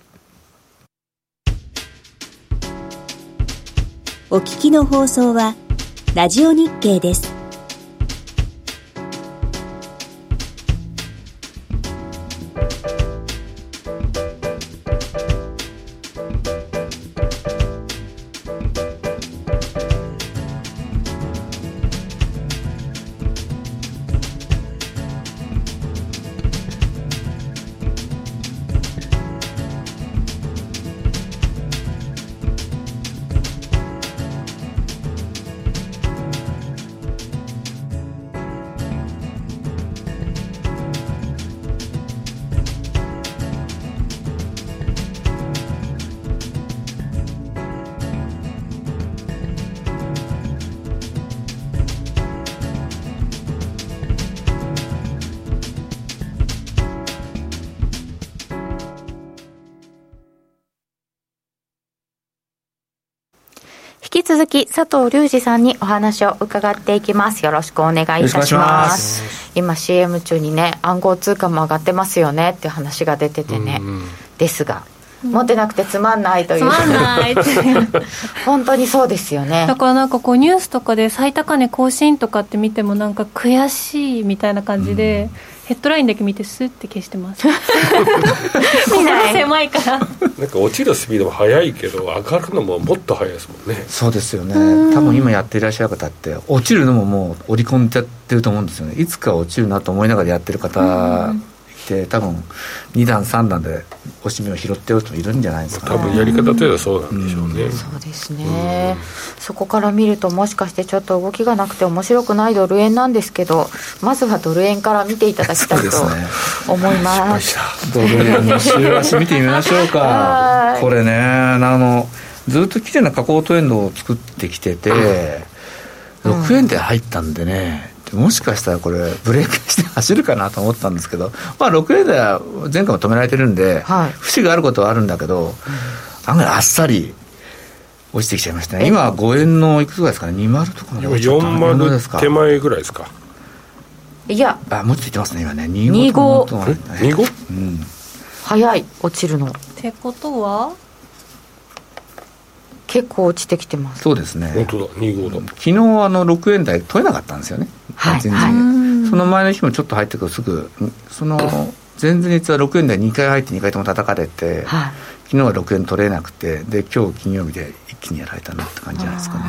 お聞きの放送は、ラジオ日経です。佐藤隆二さんにお話を伺っていきます。よろしくお願いいたします。今 CM 中にね暗号通貨も上がってますよねっていう話が出ててね、ですが持ってなくてつまんないという。つまんない 本当にそうですよね。だからなんかこうニュースとかで最高値更新とかって見てもなんか悔しいみたいな感じで、うんヘッドラインだけ見てスッて消してます。見ない狭いから。なんか落ちるスピードも速いけど上がるのももっと速いですもんね。そうですよね。多分今やっていらっしゃる方って落ちるのももう織り込んじゃってると思うんですよね。いつか落ちるなと思いながらやってる方て多分2段3段でおしめを拾ってる人いるんじゃないですか、ね、多分やり方というのはそうなんでしょうね、うん、そうですね、うん、そこから見るともしかしてちょっと動きがなくて面白くないドル円なんですけどまずはドル円から見ていただきたいと思います、ね、ドル円の週足見てみましょうか。これねあのずっときれいな下降トレンドを作ってきてて、6円で入ったんでね、もしかしたらこれ、ブレーキして走るかなと思ったんですけど、まあ、6円台は前回も止められてるんで、はい、節があることはあるんだけど、案外あっさり落ちてきちゃいましたね、今、5円のいくつぐらいですかね、20とかの40手前ぐらいですか？いや、あもうちょっといってますね、今ね、25。25? うん、早い、落ちるの。ってことは？結構落ちてきてます。そうですね。本当だ。25だ。昨日あの6円台取れなかったんですよね、はい全然。その前の日もちょっと入ってくるすぐその前々日は6円台2回入って2回とも叩かれて、はい。昨日は6円取れなくてで今日金曜日で一気にやられたなって感じじゃないですかね。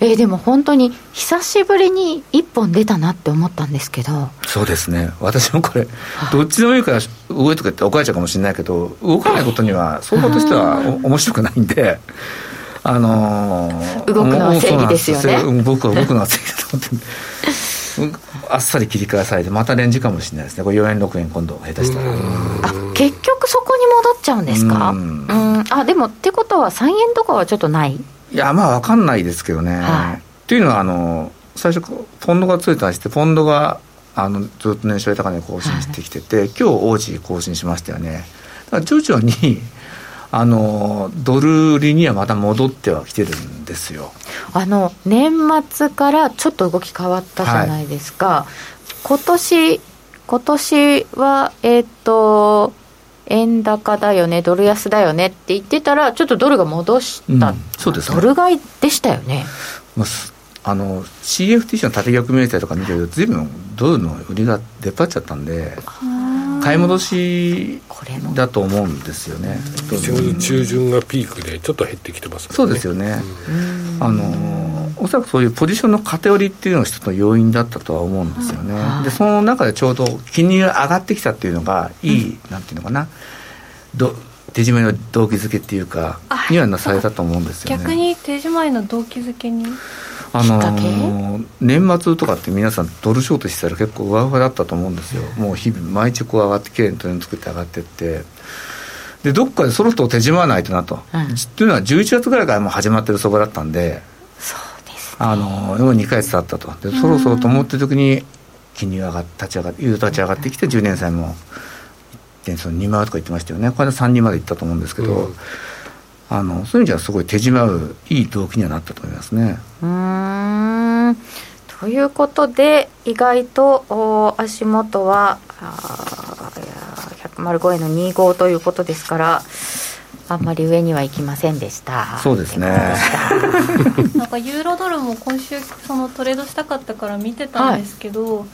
えーでも本当に久しぶりに1本出たなって思ったんですけど。そうですね。私もこれどっちでもいいから動いとかって怒られちゃうかもしれないけど動かないことには相場としてはお面白くないんであのー動くのは正義ですよね。僕は動くのは正義だと思ってあっさり切り返されてまたレンジかもしれないですね。これ4円6円今度下手したら。あ結局そこに戻っちゃうんですか？ううん。んあでもってことは3円とかはちょっとない？いやまあ分かんないですけどね、はい。っていうのはあの最初ポンドがついたりしてポンドがあのずっと年初高値更新してきてて、今日王子更新しましたよね。だから徐々にあのドル売りにはまた戻ってはきてるんですよあの年末からちょっと動き変わったじゃないですか、今年今年はえっ、と円高だよねドル安だよねって言ってたらちょっとドルが戻した、うんそうですね。ドル買いでしたよね。まあすあの CFTC の縦逆明細とか見てると随分ドルの売りが出っ張っちゃったんで買い戻しこれもだと思うんですよね。1月中旬がピークでちょっと減ってきてますそうですよね、あのおそらくそういうポジションの偏りっていうのが一つの要因だったとは思うんですよね、はいでその中でちょうど金利が上がってきたっていうのがいい、なんていうのかな。ど手締めの動機づけっていうかあにはなされたと思うんですよね。逆に手締まいの動機づけに？あの年末とかって皆さんドルショートしてたら結構上上だったと思うんですよ。もう日々毎日こう上がってきれいにトレンド作って上がってって。でどっかでそろそろ手締まわないとなと、うん。っていうのは11月ぐらいからもう始まってる相場だったんでそうですあのもう2ヶ月経ったと。でそろそろと思ってる時に金利が上がっ立ち上がってユ立ち上がってきて10年債も 1. その2万とか言ってましたよね。これで3人までいったと思うんですけど、うんあのそういう意味ではすごい手締まういい動機にはなったと思いますね。うーん。ということで意外とお足元はあーいやー105円の25ということですからあんまり上には行きませんでした。そうですね。なんかユーロドルも今週そのトレードしたかったから見てたんですけど、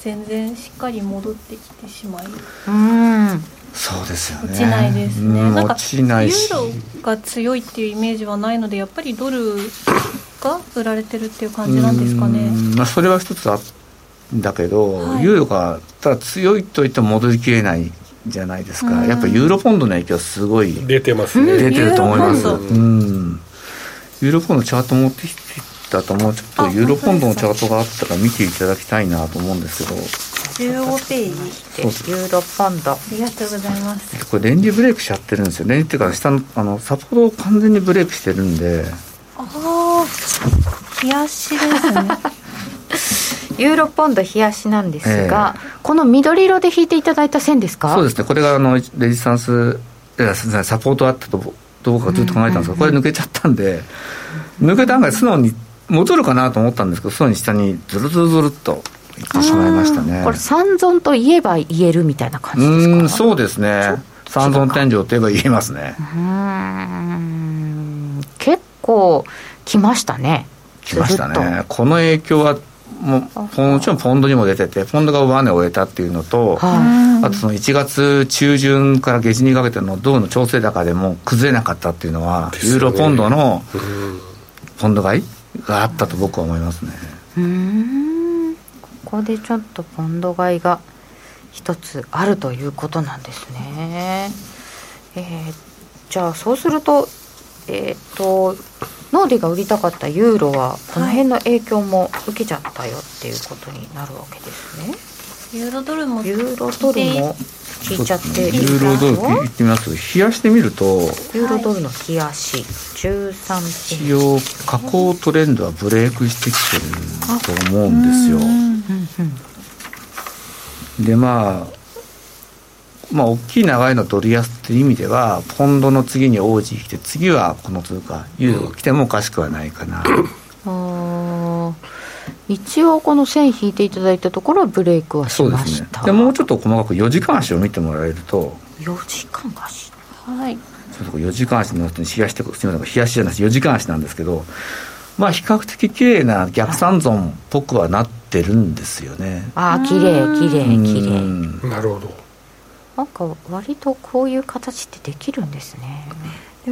全然しっかり戻ってきてしまい。うんそうですよね。落ちないですね、うんなんか落ちないし。ユーロが強いっていうイメージはないのでやっぱりドルが売られてるっていう感じなんですかね。うんまあ、それは一つあんだけど、はい。ユーロがただ強いと言っても戻りきれないじゃないですか、うん。やっぱユーロポンドの影響はすごい出てますね。出てると思います。ユーロポンドうん。ユーロポンドチャート持ってきてたと思うちょっとあユーロポンドのチャートがあったら見ていただきたいなと思うんですけど15ページでユーロポンドありがとうございます。これレンジブレイクしちゃってるんですよ。レンジっていうか下のあのサポートを完全にブレイクしてるんで。ああ冷やしですね。ユーロポンド冷やしなんですが、えこの緑色で引いていただいた線ですか？そうですね。これがあのレジスタンスいやすみませんサポートあったとどうかずっと考えたんですが、これ抜けちゃったんで抜けたんが素直に戻るかなと思ったんですけど素直に下にズルズルズルっといってしまいましたね。これ三尊と言えば言えるみたいな感うじですか？ーんそうですね。三尊天井といえば言えますね。うーん結構来ましたね。来ましたね。この影響はもうもちろんポンドにも出ててポンドが上値を終えたっていうのと、あとその1月中旬から下旬にかけての銅の調整高でも崩れなかったっていうのは、ユーロポンドのうんポンド買いがあったと僕は思いますね。いうーんここでちょっとポンド買いが一つあるということなんですね。えーじゃあそうするとえっ、とノーディが売りたかったユーロはこの辺の影響も受けちゃったよっていうことになるわけですね、ユーロドルもユーロドルも聞いちゃってユーロドル言ってみます？冷やしてみるとユーロドルの冷やし。13一応下降トレンドはブレイクしてきてると思うんですよ。でまあまあ大きい長いのドル安っていう意味ではポンドの次にオージー来て次はこの通貨ユーロが来てもおかしくはないかな、あー一応この線引いていただいたところはブレイクはしそうでますしたね。でもうちょっと細かく4時間足を見てもらえると。4時間貸しはい4時間足の冷やしてすみません冷やしじゃなくて4時間足なんですけどまあ比較的綺麗な逆三尊っぽくはなってるんですよね。ああ綺麗綺麗綺麗。なるほど。なんか割とこういう形ってできるんですね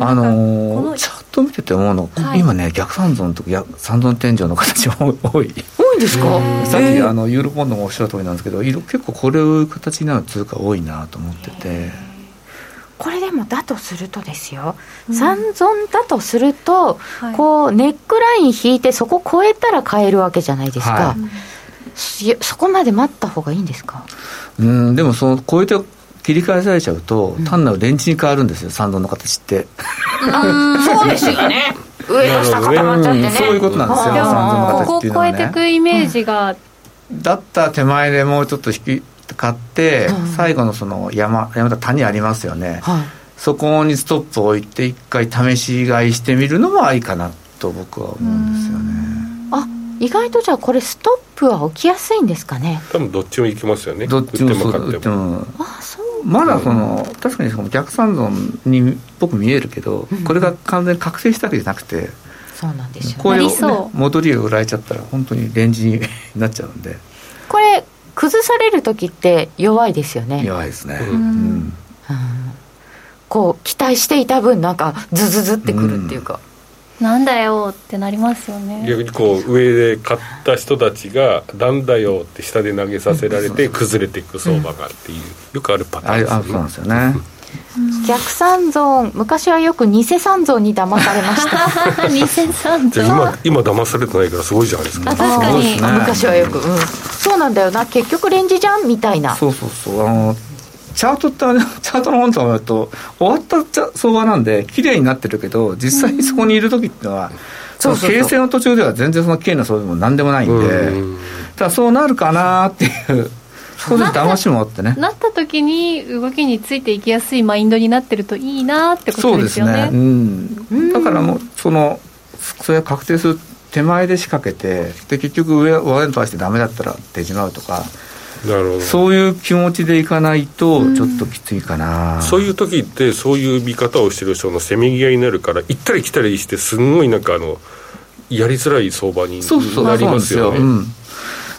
あのー、チャート見てて思うの、はい、今ね逆三尊とか三尊天井の形も多い。多いんですか？さっきあのユーロポンドもおっしゃる通りなんですけど結構これを形になる通貨多いなと思ってて。これでもだとするとですよ、うん、三尊だとすると、はい、こうネックライン引いてそこ超えたら買えるわけじゃないですか、はい、そこまで待った方がいいんですか？うんでもその超えて切り返されちゃうと、単なるレンチに変わるんですよ三尊の形って。そうですよね。上の下固まっちゃってね、そういうことなんですよ三尊の形っていうのは、ね、ここ超えていくイメージが、だったら手前でもうちょっと引き買って、うん、最後のその山山田谷ありますよね、はい、そこにストップを置いて一回試し買いしてみるのもありかなと僕は思うんですよね。あ意外とじゃあこれストップは起きやすいんですかね？多分どっちもいきますよね。どっちもそってもあそうまだその確かにその逆三尊に僕見えるけど、うん、これが完全に覚醒したわけじゃなくてそうなんですよ、ね、こういう、ね、戻りが売られちゃったら本当にレンジになっちゃうんで。これ崩される時って弱いですよね。弱いですね、うん、うん、こう期待していた分なんかズズズってくるっていうか、うん、なんだよってなりますよね。逆にこう上で買った人たちが「なんだよ」って下で投げさせられて崩れていく相場がっていう、よくあるパターンですね、あそうなんですよね。逆三尊昔はよく偽三尊に騙されました。偽三尊今今騙されてないからすごいじゃないですか。確かに、ね、昔はよく、うん、そうなんだよな。結局レンジじゃんみたいな。そうそうそう。あのチャートって チャートの本とか見ると終わった相場なんで綺麗になってるけど実際にそこにいる時っていうのは、うん、その形成の途中では全然その綺麗な相場でも何でもないんで、うん、ただそうなるかなっていう少し騙しもあってね。なった時に動きについていきやすいマインドになってるといいなってことですよね。そうですね、うん、だからもうそのそれが確定する手前で仕掛けてで結局上上に対してダメだったら出ちまうとかなるほど。そういう気持ちでいかないとちょっときついかな、うん、そういう時ってそういう見方をしてる人のせめぎ合いになるから行ったり来たりしてすんごいなんかあのやりづらい相場になりますよね。そうそうそう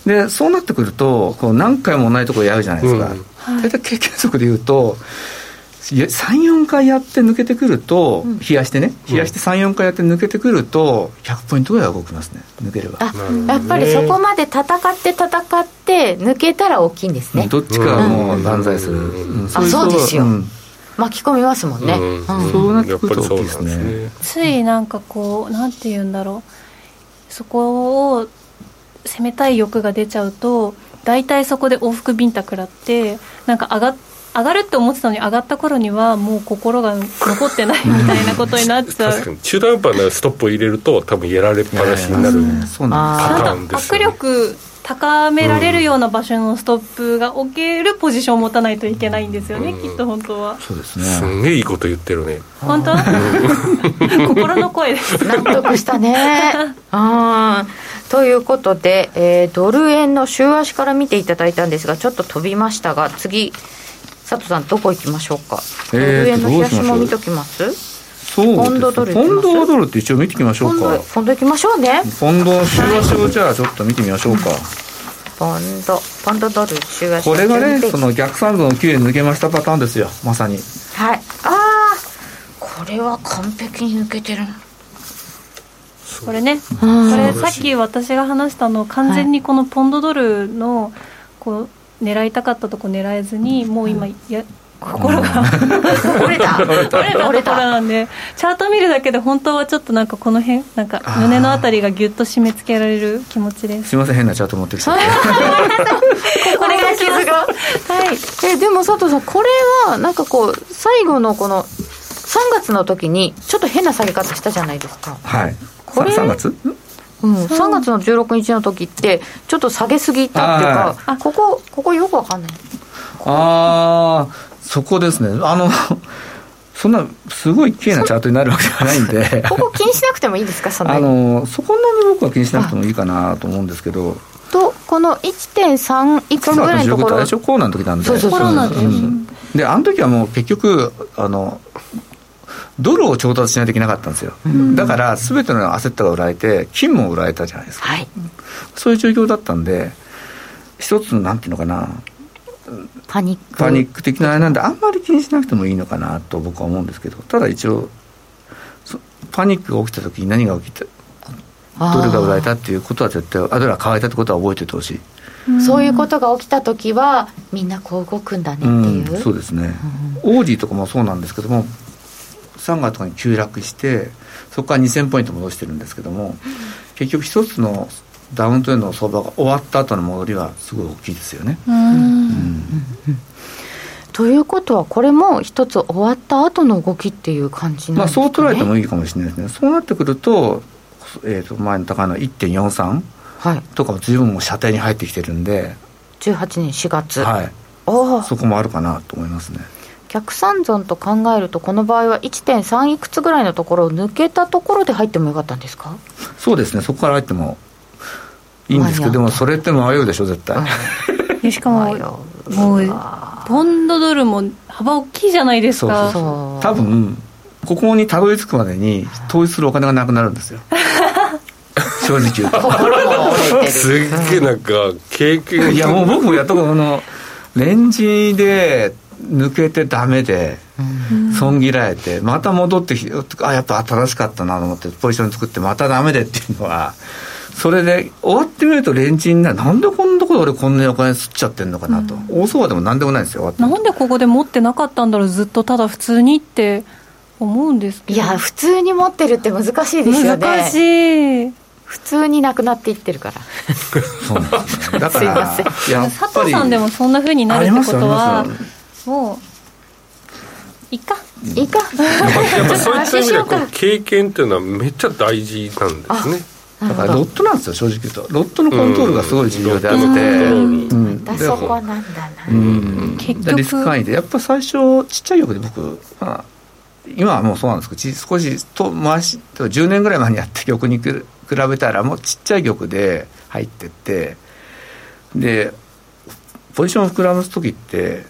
でそうなってくるとこう何回も同じところやるじゃないですか、うん、大体経験則でいうと34回やって抜けてくると、冷やしてね。冷やして34回やって抜けてくると100ポイントぐらいは動きますね。抜ければ。やっぱりそこまで戦って戦って抜けたら大きいんですね。どっちかはもう万歳する、うん、あそうですよ、巻き込みますもんね、そうなってくると大きいですね。ついなんかこうなんて言うんだろう。そこを攻めたい欲が出ちゃうと大体そこで往復ビンタ食らってなんか上が上がるって思ってたのに上がった頃にはもう心が残ってないみたいなことになっちゃう。確かに。中途半端なストップを入れると多分やられっぱなしになる。パターンです。よ、ね、握力高められるような場所のストップが置けるポジションを持たないといけないんですよね、うん、きっと本当は。そうですね。すんげえいいこと言ってるね。本当？心の声です。納得したね。あということで、えー、ドル円の週足から見ていただいたんですがちょっと飛びましたが次佐藤さんどこ行きましょうか、えー、ドル円の冷やしも見ときます？そうポンドドルポンドドルって一応見ていきましょうか。ポンド行きましょうね。ポンドの週足をじゃあちょっと見てみましょうか、ポンドポンドドル週足これがねその逆三度の9円抜けましたパターンですよ。まさに。はい。ああこれは完璧に抜けてる。これね。これさっき私が話したの完全にこのポンドドルのこう狙いたかったとこ狙えずにもう今や心が折れた。折れた。折れたところなんでチャート見るだけで本当はちょっとなんかこの辺なんか胸のあたりがギュッと締め付けられる気持ちで。すすいません変なチャート持ってきて。これ が。傷が。はい。えでも佐藤さんこれはなんかこう最後のこの3月の時にちょっと変な下げ方したじゃないですか。はい。これ3月？うん、3月の16日の時ってちょっと下げすぎたっていうかあここここよくわかんない。ああそこですね。あの そんなすごい綺麗なチャートになるわけではないんで。ここ気にしなくてもいいですか そあのそこんなに僕は気にしなくてもいいかなと思うんですけど。とこの1.3いくつぐらいのところ？コロナの時なんでそうそうそう、うん、であの時はもう結局あのドルを調達しないといけなかったんですよ、うん、だからすべてのアセットが売られて金も売られたじゃないですか、はい、そういう状況だったんで一つのなんていうのかなパニック。パニック的なあれなんであんまり気にしなくてもいいのかなと僕は思うんですけどただ一応パニックが起きた時に何が起きたドルが売られたっていうことは絶対あドルが買われたってことは覚えておいてほしい。そういうことが起きた時はみんなこう動くんだねっていう、うん、そうですね、うん、オーディとかもそうなんですけども3月とかに急落してそこから2000ポイント戻してるんですけども、結局一つのダウントレンドの相場が終わった後の戻りはすごい大きいですよね。ということはこれも一つ終わった後の動きっていう感じなんですか、ね、まあ、そう捉えてもいいかもしれないですね。そうなってくると,、えー、と前の高値の1.43とかも随分もう射程に入ってきてるんで18年4月。はい。そこもあるかなと思いますね逆算損と考えるとこの場合は1.3いくつぐらいのところを抜けたところで入ってもよかったんですか？そうですね。そこから入ってもいいんですけどでもそれって迷うでしょ絶対、うん、しかももうポンドドルも幅大きいじゃないですか。そう多分ここにたどり着くまでに投資するお金がなくなるんですよ。正直言うと。すっげえなんか経験いやもう僕もやったことのレンジで抜けてダメで、損切られてまた戻ってきてあやっぱ新しかったなと思ってポジション作ってまたダメでっていうのはそれで終わってみるとレンチになる。なんでこんなところで俺こんなにお金吸っちゃってんのかなと、うん、大相場でもなんでもないですよなんでここで持ってなかったんだろうずっとただ普通にって思うんですけど。いや普通に持ってるって難しいですよね。難しい。普通になくなっていってるから。そうなんですね。だからすいません。佐藤さんでもそんなふうになるってことはもういいか。いいか。やっぱそういった意味では 経験っていうのはめっちゃ大事なんですね。だからロットなんですよ正直言うと。ロットのコントロールがすごい重要であって、うん。うん、そこなんだな、うん、結局。リスク範囲で。やっぱ最初ちっちゃい玉で僕、まあ、今はもうそうなんですけど少しと回し10年ぐらい前にやった玉に比べたらもうちっちゃい玉で入ってって。でポジションを膨らます時って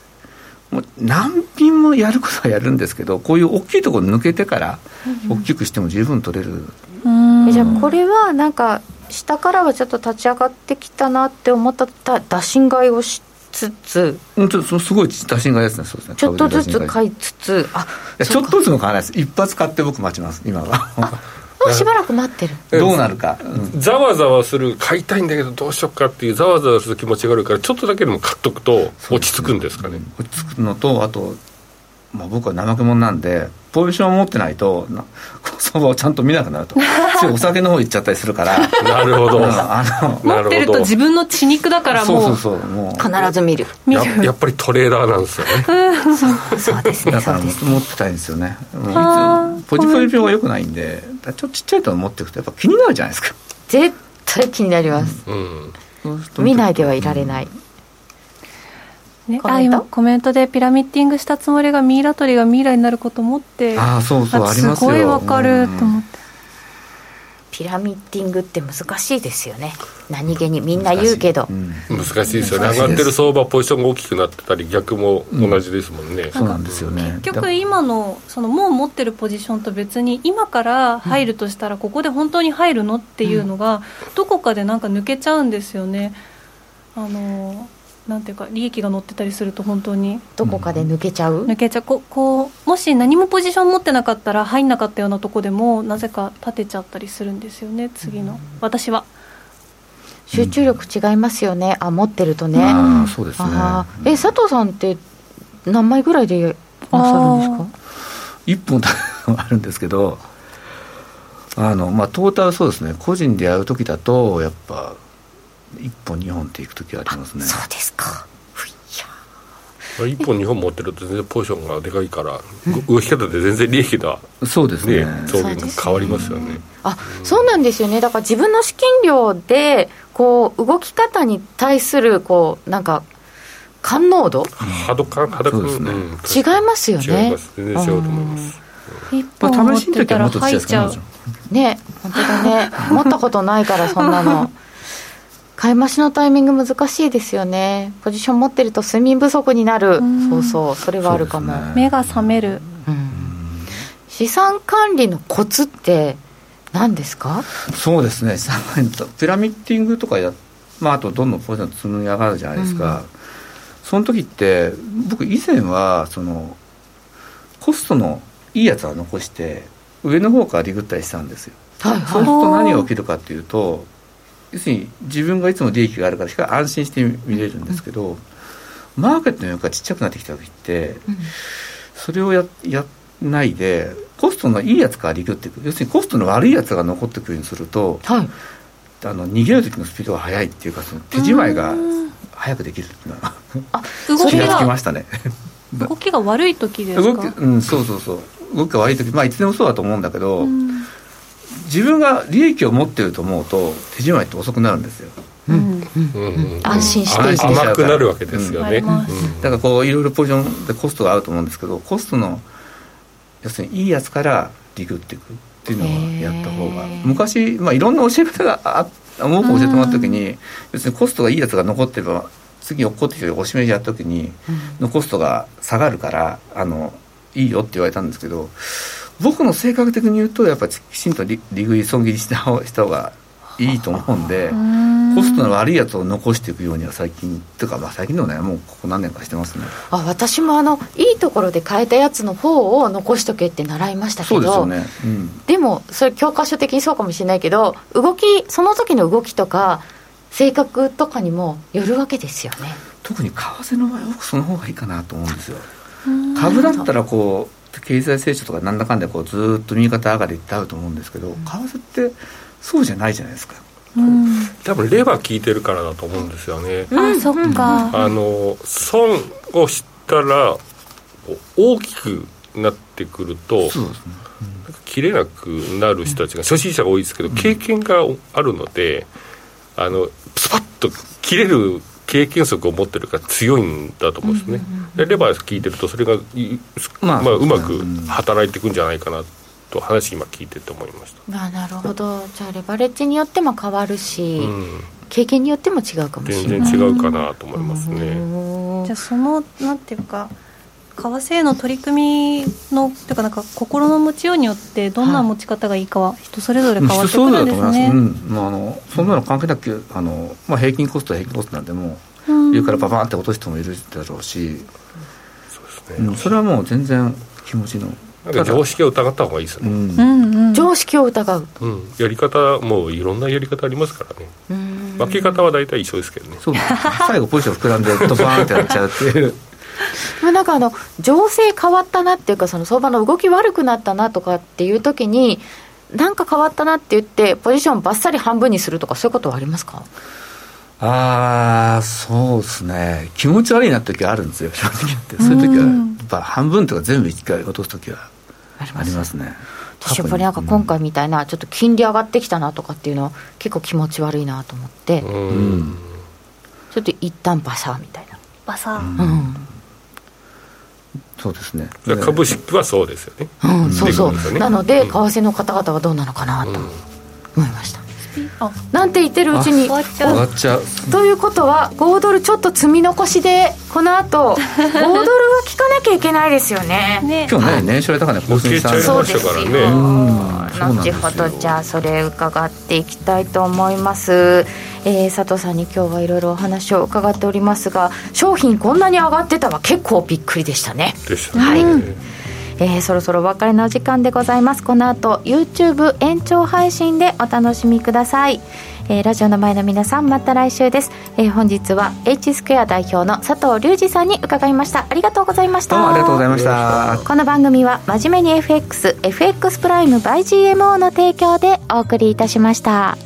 もう何品もやることはやるんですけどこういう大きいところ抜けてから大きくしても十分取れる。じゃあこれはなんか下からはちょっと立ち上がってきたなって思った打診買いをしつつ、うん、ちょすごい打診買いですね。そうですね。ちょっとずつ買いつつ？あちょっとずつも買わないです。一発買って僕待ちます今はしばらく待ってる。どうなるか、うん、ざわざわする買いたいんだけどどうしようかっていうざわざわする気持ちがあるからちょっとだけでも買っとくと落ち着くんですかね、ね、落ち着くのとあと、まあ、僕は怠け者なんでポジションを持ってないと相場をちゃんと見なくなると。お酒の方行っちゃったりするから。なるほど、あの持ってると自分の血肉だからもうそうそうそうもう。必ず見る。ややっぱりトレーダーなんですよね。そうですねだから持ってたいんですよね。ポジポジ病がよくないんでちょっとちっちゃいと持っていくとやっぱ気になるじゃないですか。絶対気になります、うん、見ないではいられない、うん。ね、あ今コメントでピラミッティングしたつもりがミイラ取りがミイラになることもって。あそうそうありますすごいわかると思って、ピラミッティングって難しいですよね。何気にみんな言うけど。難しい,、ですよね。上がってる相場ポジションが大きくなってたり逆も同じですもんね、そうなんですよね。結局今のそのもう持ってるポジションと別に今から入るとしたらここで本当に入るのっていうのがどこかでなんか抜けちゃうんですよね。あのなんていうか利益が乗ってたりすると本当に。どこかで抜けちゃう、抜けちゃう。ここうもし何もポジション持ってなかったら入んなかったようなとこでもなぜか立てちゃったりするんですよね次の、うん、私は。集中力違いますよね、あ持ってるとね、あそうですね。え佐藤さんって何枚ぐらいでなさるんですか？1本あるんですけどあのまあトータルそうですね。個人でやる時だとやっぱ1本2本っていく時ありますね。そうですか。1本2本持ってると全然ポジションがでかいから、動き方で全然利益が、そうですね。上限が変わりますよね、あそうなんですよね。だから自分の資金量でこう動き方に対するこうなんか感濃度？肌感肌感、ね、違いますよね。違います。全然違うと思います。一本持ってたら入っちゃう。ね本当だね。持ったことないからそんなの買い増しのタイミング難しいですよね。ポジション持ってると睡眠不足になる、うそうそうそれはあるかも、ね、目が覚める、うん、資産管理のコツって何ですか？そうですね。資産管理とピラミッティングとかや、まあ、あとどんどんポジション積み上がるじゃないですか、うん、その時って僕以前はそのコストのいいやつは残して上の方からリグったりしたんですよ、はいはい、そうすると何が起きるかっていうと要するに自分がいつも利益があるから安心して見れるんですけど、うん、マーケットの余がちっちゃくなってきた時って、うん、それをややないでコストのいいやつからリグっていく要するにコストの悪いやつが残ってくるようにすると、はい、あの逃げる時のスピードが速いっていうかその手仕舞いが早くできるっていうのは気がつきましたね。動きが悪い時ですか？うんそうそうそう。動きが悪い時まあいつでもそうだと思うんだけど、自分が利益を持ってると思うと手仕舞いって遅くなるんですよ。うん。安心して甘くなるわけですよね、だからこういろいろポジションでコストがあると思うんですけどコストの要するにいいやつからリグっていくっていうのはやった方が。昔、まあ、いろんな教え方があ多く教えてもらった時に別にコストがいいやつが残ってれば次落っこってきておしめやった時にのコストが下がるからあのいいよって言われたんですけど僕の性格的に言うとやっぱりきちんと利食い損切りした方がいいと思うんでコストの悪いやつを残していくようには最近っていうかまあ最近のねもうここ何年かしてますね。あ私もあのいいところで変えたやつの方を残しとけって習いましたけどそうですよね、うん、でもそれ教科書的にそうかもしれないけど動きその時の動きとか性格とかにもよるわけですよね。特に為替の場合は僕その方がいいかなと思うんですよ。株だったらこう経済成長とかなんだかんだこうずっと右肩上がりってあると思うんですけど為替ってそうじゃないじゃないですか。うん、多分レバー効いてるからだと思うんですよね、うん、あそっか。あの損をしたら大きくなってくると、そうですね。切れなくなる人たちが初心者が多いですけど、経験があるのであのスパッと切れる経験則を持ってるから強いんだと思うんですね、でレバー効いてるとそれが、まあ、まあ、うまく働いていくんじゃないかなと話今聞いてて思いました。あなるほど。じゃあレバレッジによっても変わるし、うん、経験によっても違うかもしれない。全然違うかなと思いますね、じゃあそのなんていうか為替の取り組みのというかなんか心の持ちようによってどんな持ち方がいいかは人それぞれ変わってくるんですね、うん、まあ、あのそんなの関係なくあの、まあ、平均コストは平均コストなん。でもう上からババンって落とす人もいるだろうし、そうですね、うん、それはもう全然気持ちの。常識を疑った方がいいですね、うん、常識を疑う、うん、やり方もいろんなやり方ありますからね。分け方は大体一緒ですけどね。そう。最後ポジション膨らんでドバーンってなっちゃうっていう まあなんかあの情勢変わったなっていうかその相場の動き悪くなったなとかっていう時になんか変わったなって言ってポジションばっさり半分にするとかそういうことはありますか？ああそうですね。気持ち悪いなって時はあるんですよ 正直言って。そういう時はやっぱ半分とか全部一回落とす時はあります。ね。私やっぱりなんか今回みたいなちょっと金利上がってきたなとかっていうのは結構気持ち悪いなと思ってちょっと一旦バサーみたいなバサー、うんそうですね。株式はそうですよね、うん、そうそう、ね、なので為替の方々はどうなのかなと思いました、なんて言ってるうちに。終わっちゃう。ということは5ドルちょっと積み残しでこの後 5ドルは聞かなきゃいけないですよね。ね。今日ね年初高値更新したそうですよ。後ほどじゃあそれ伺っていきたいと思います。えー、佐藤さんに今日はいろいろお話を伺っておりますが商品こんなに上がってたは結構びっくりでしたね。でしたね、はいえー、そろそろお別れの時間でございます。この後 YouTube 延長配信でお楽しみください。えー、ラジオの前の皆さんまた来週です、えー、本日は H スクエア代表の佐藤隆二さんに伺いました。ありがとうございました。どうもありがとうございました。この番組は真面目に FXFX プライム by GMO の提供でお送りいたしました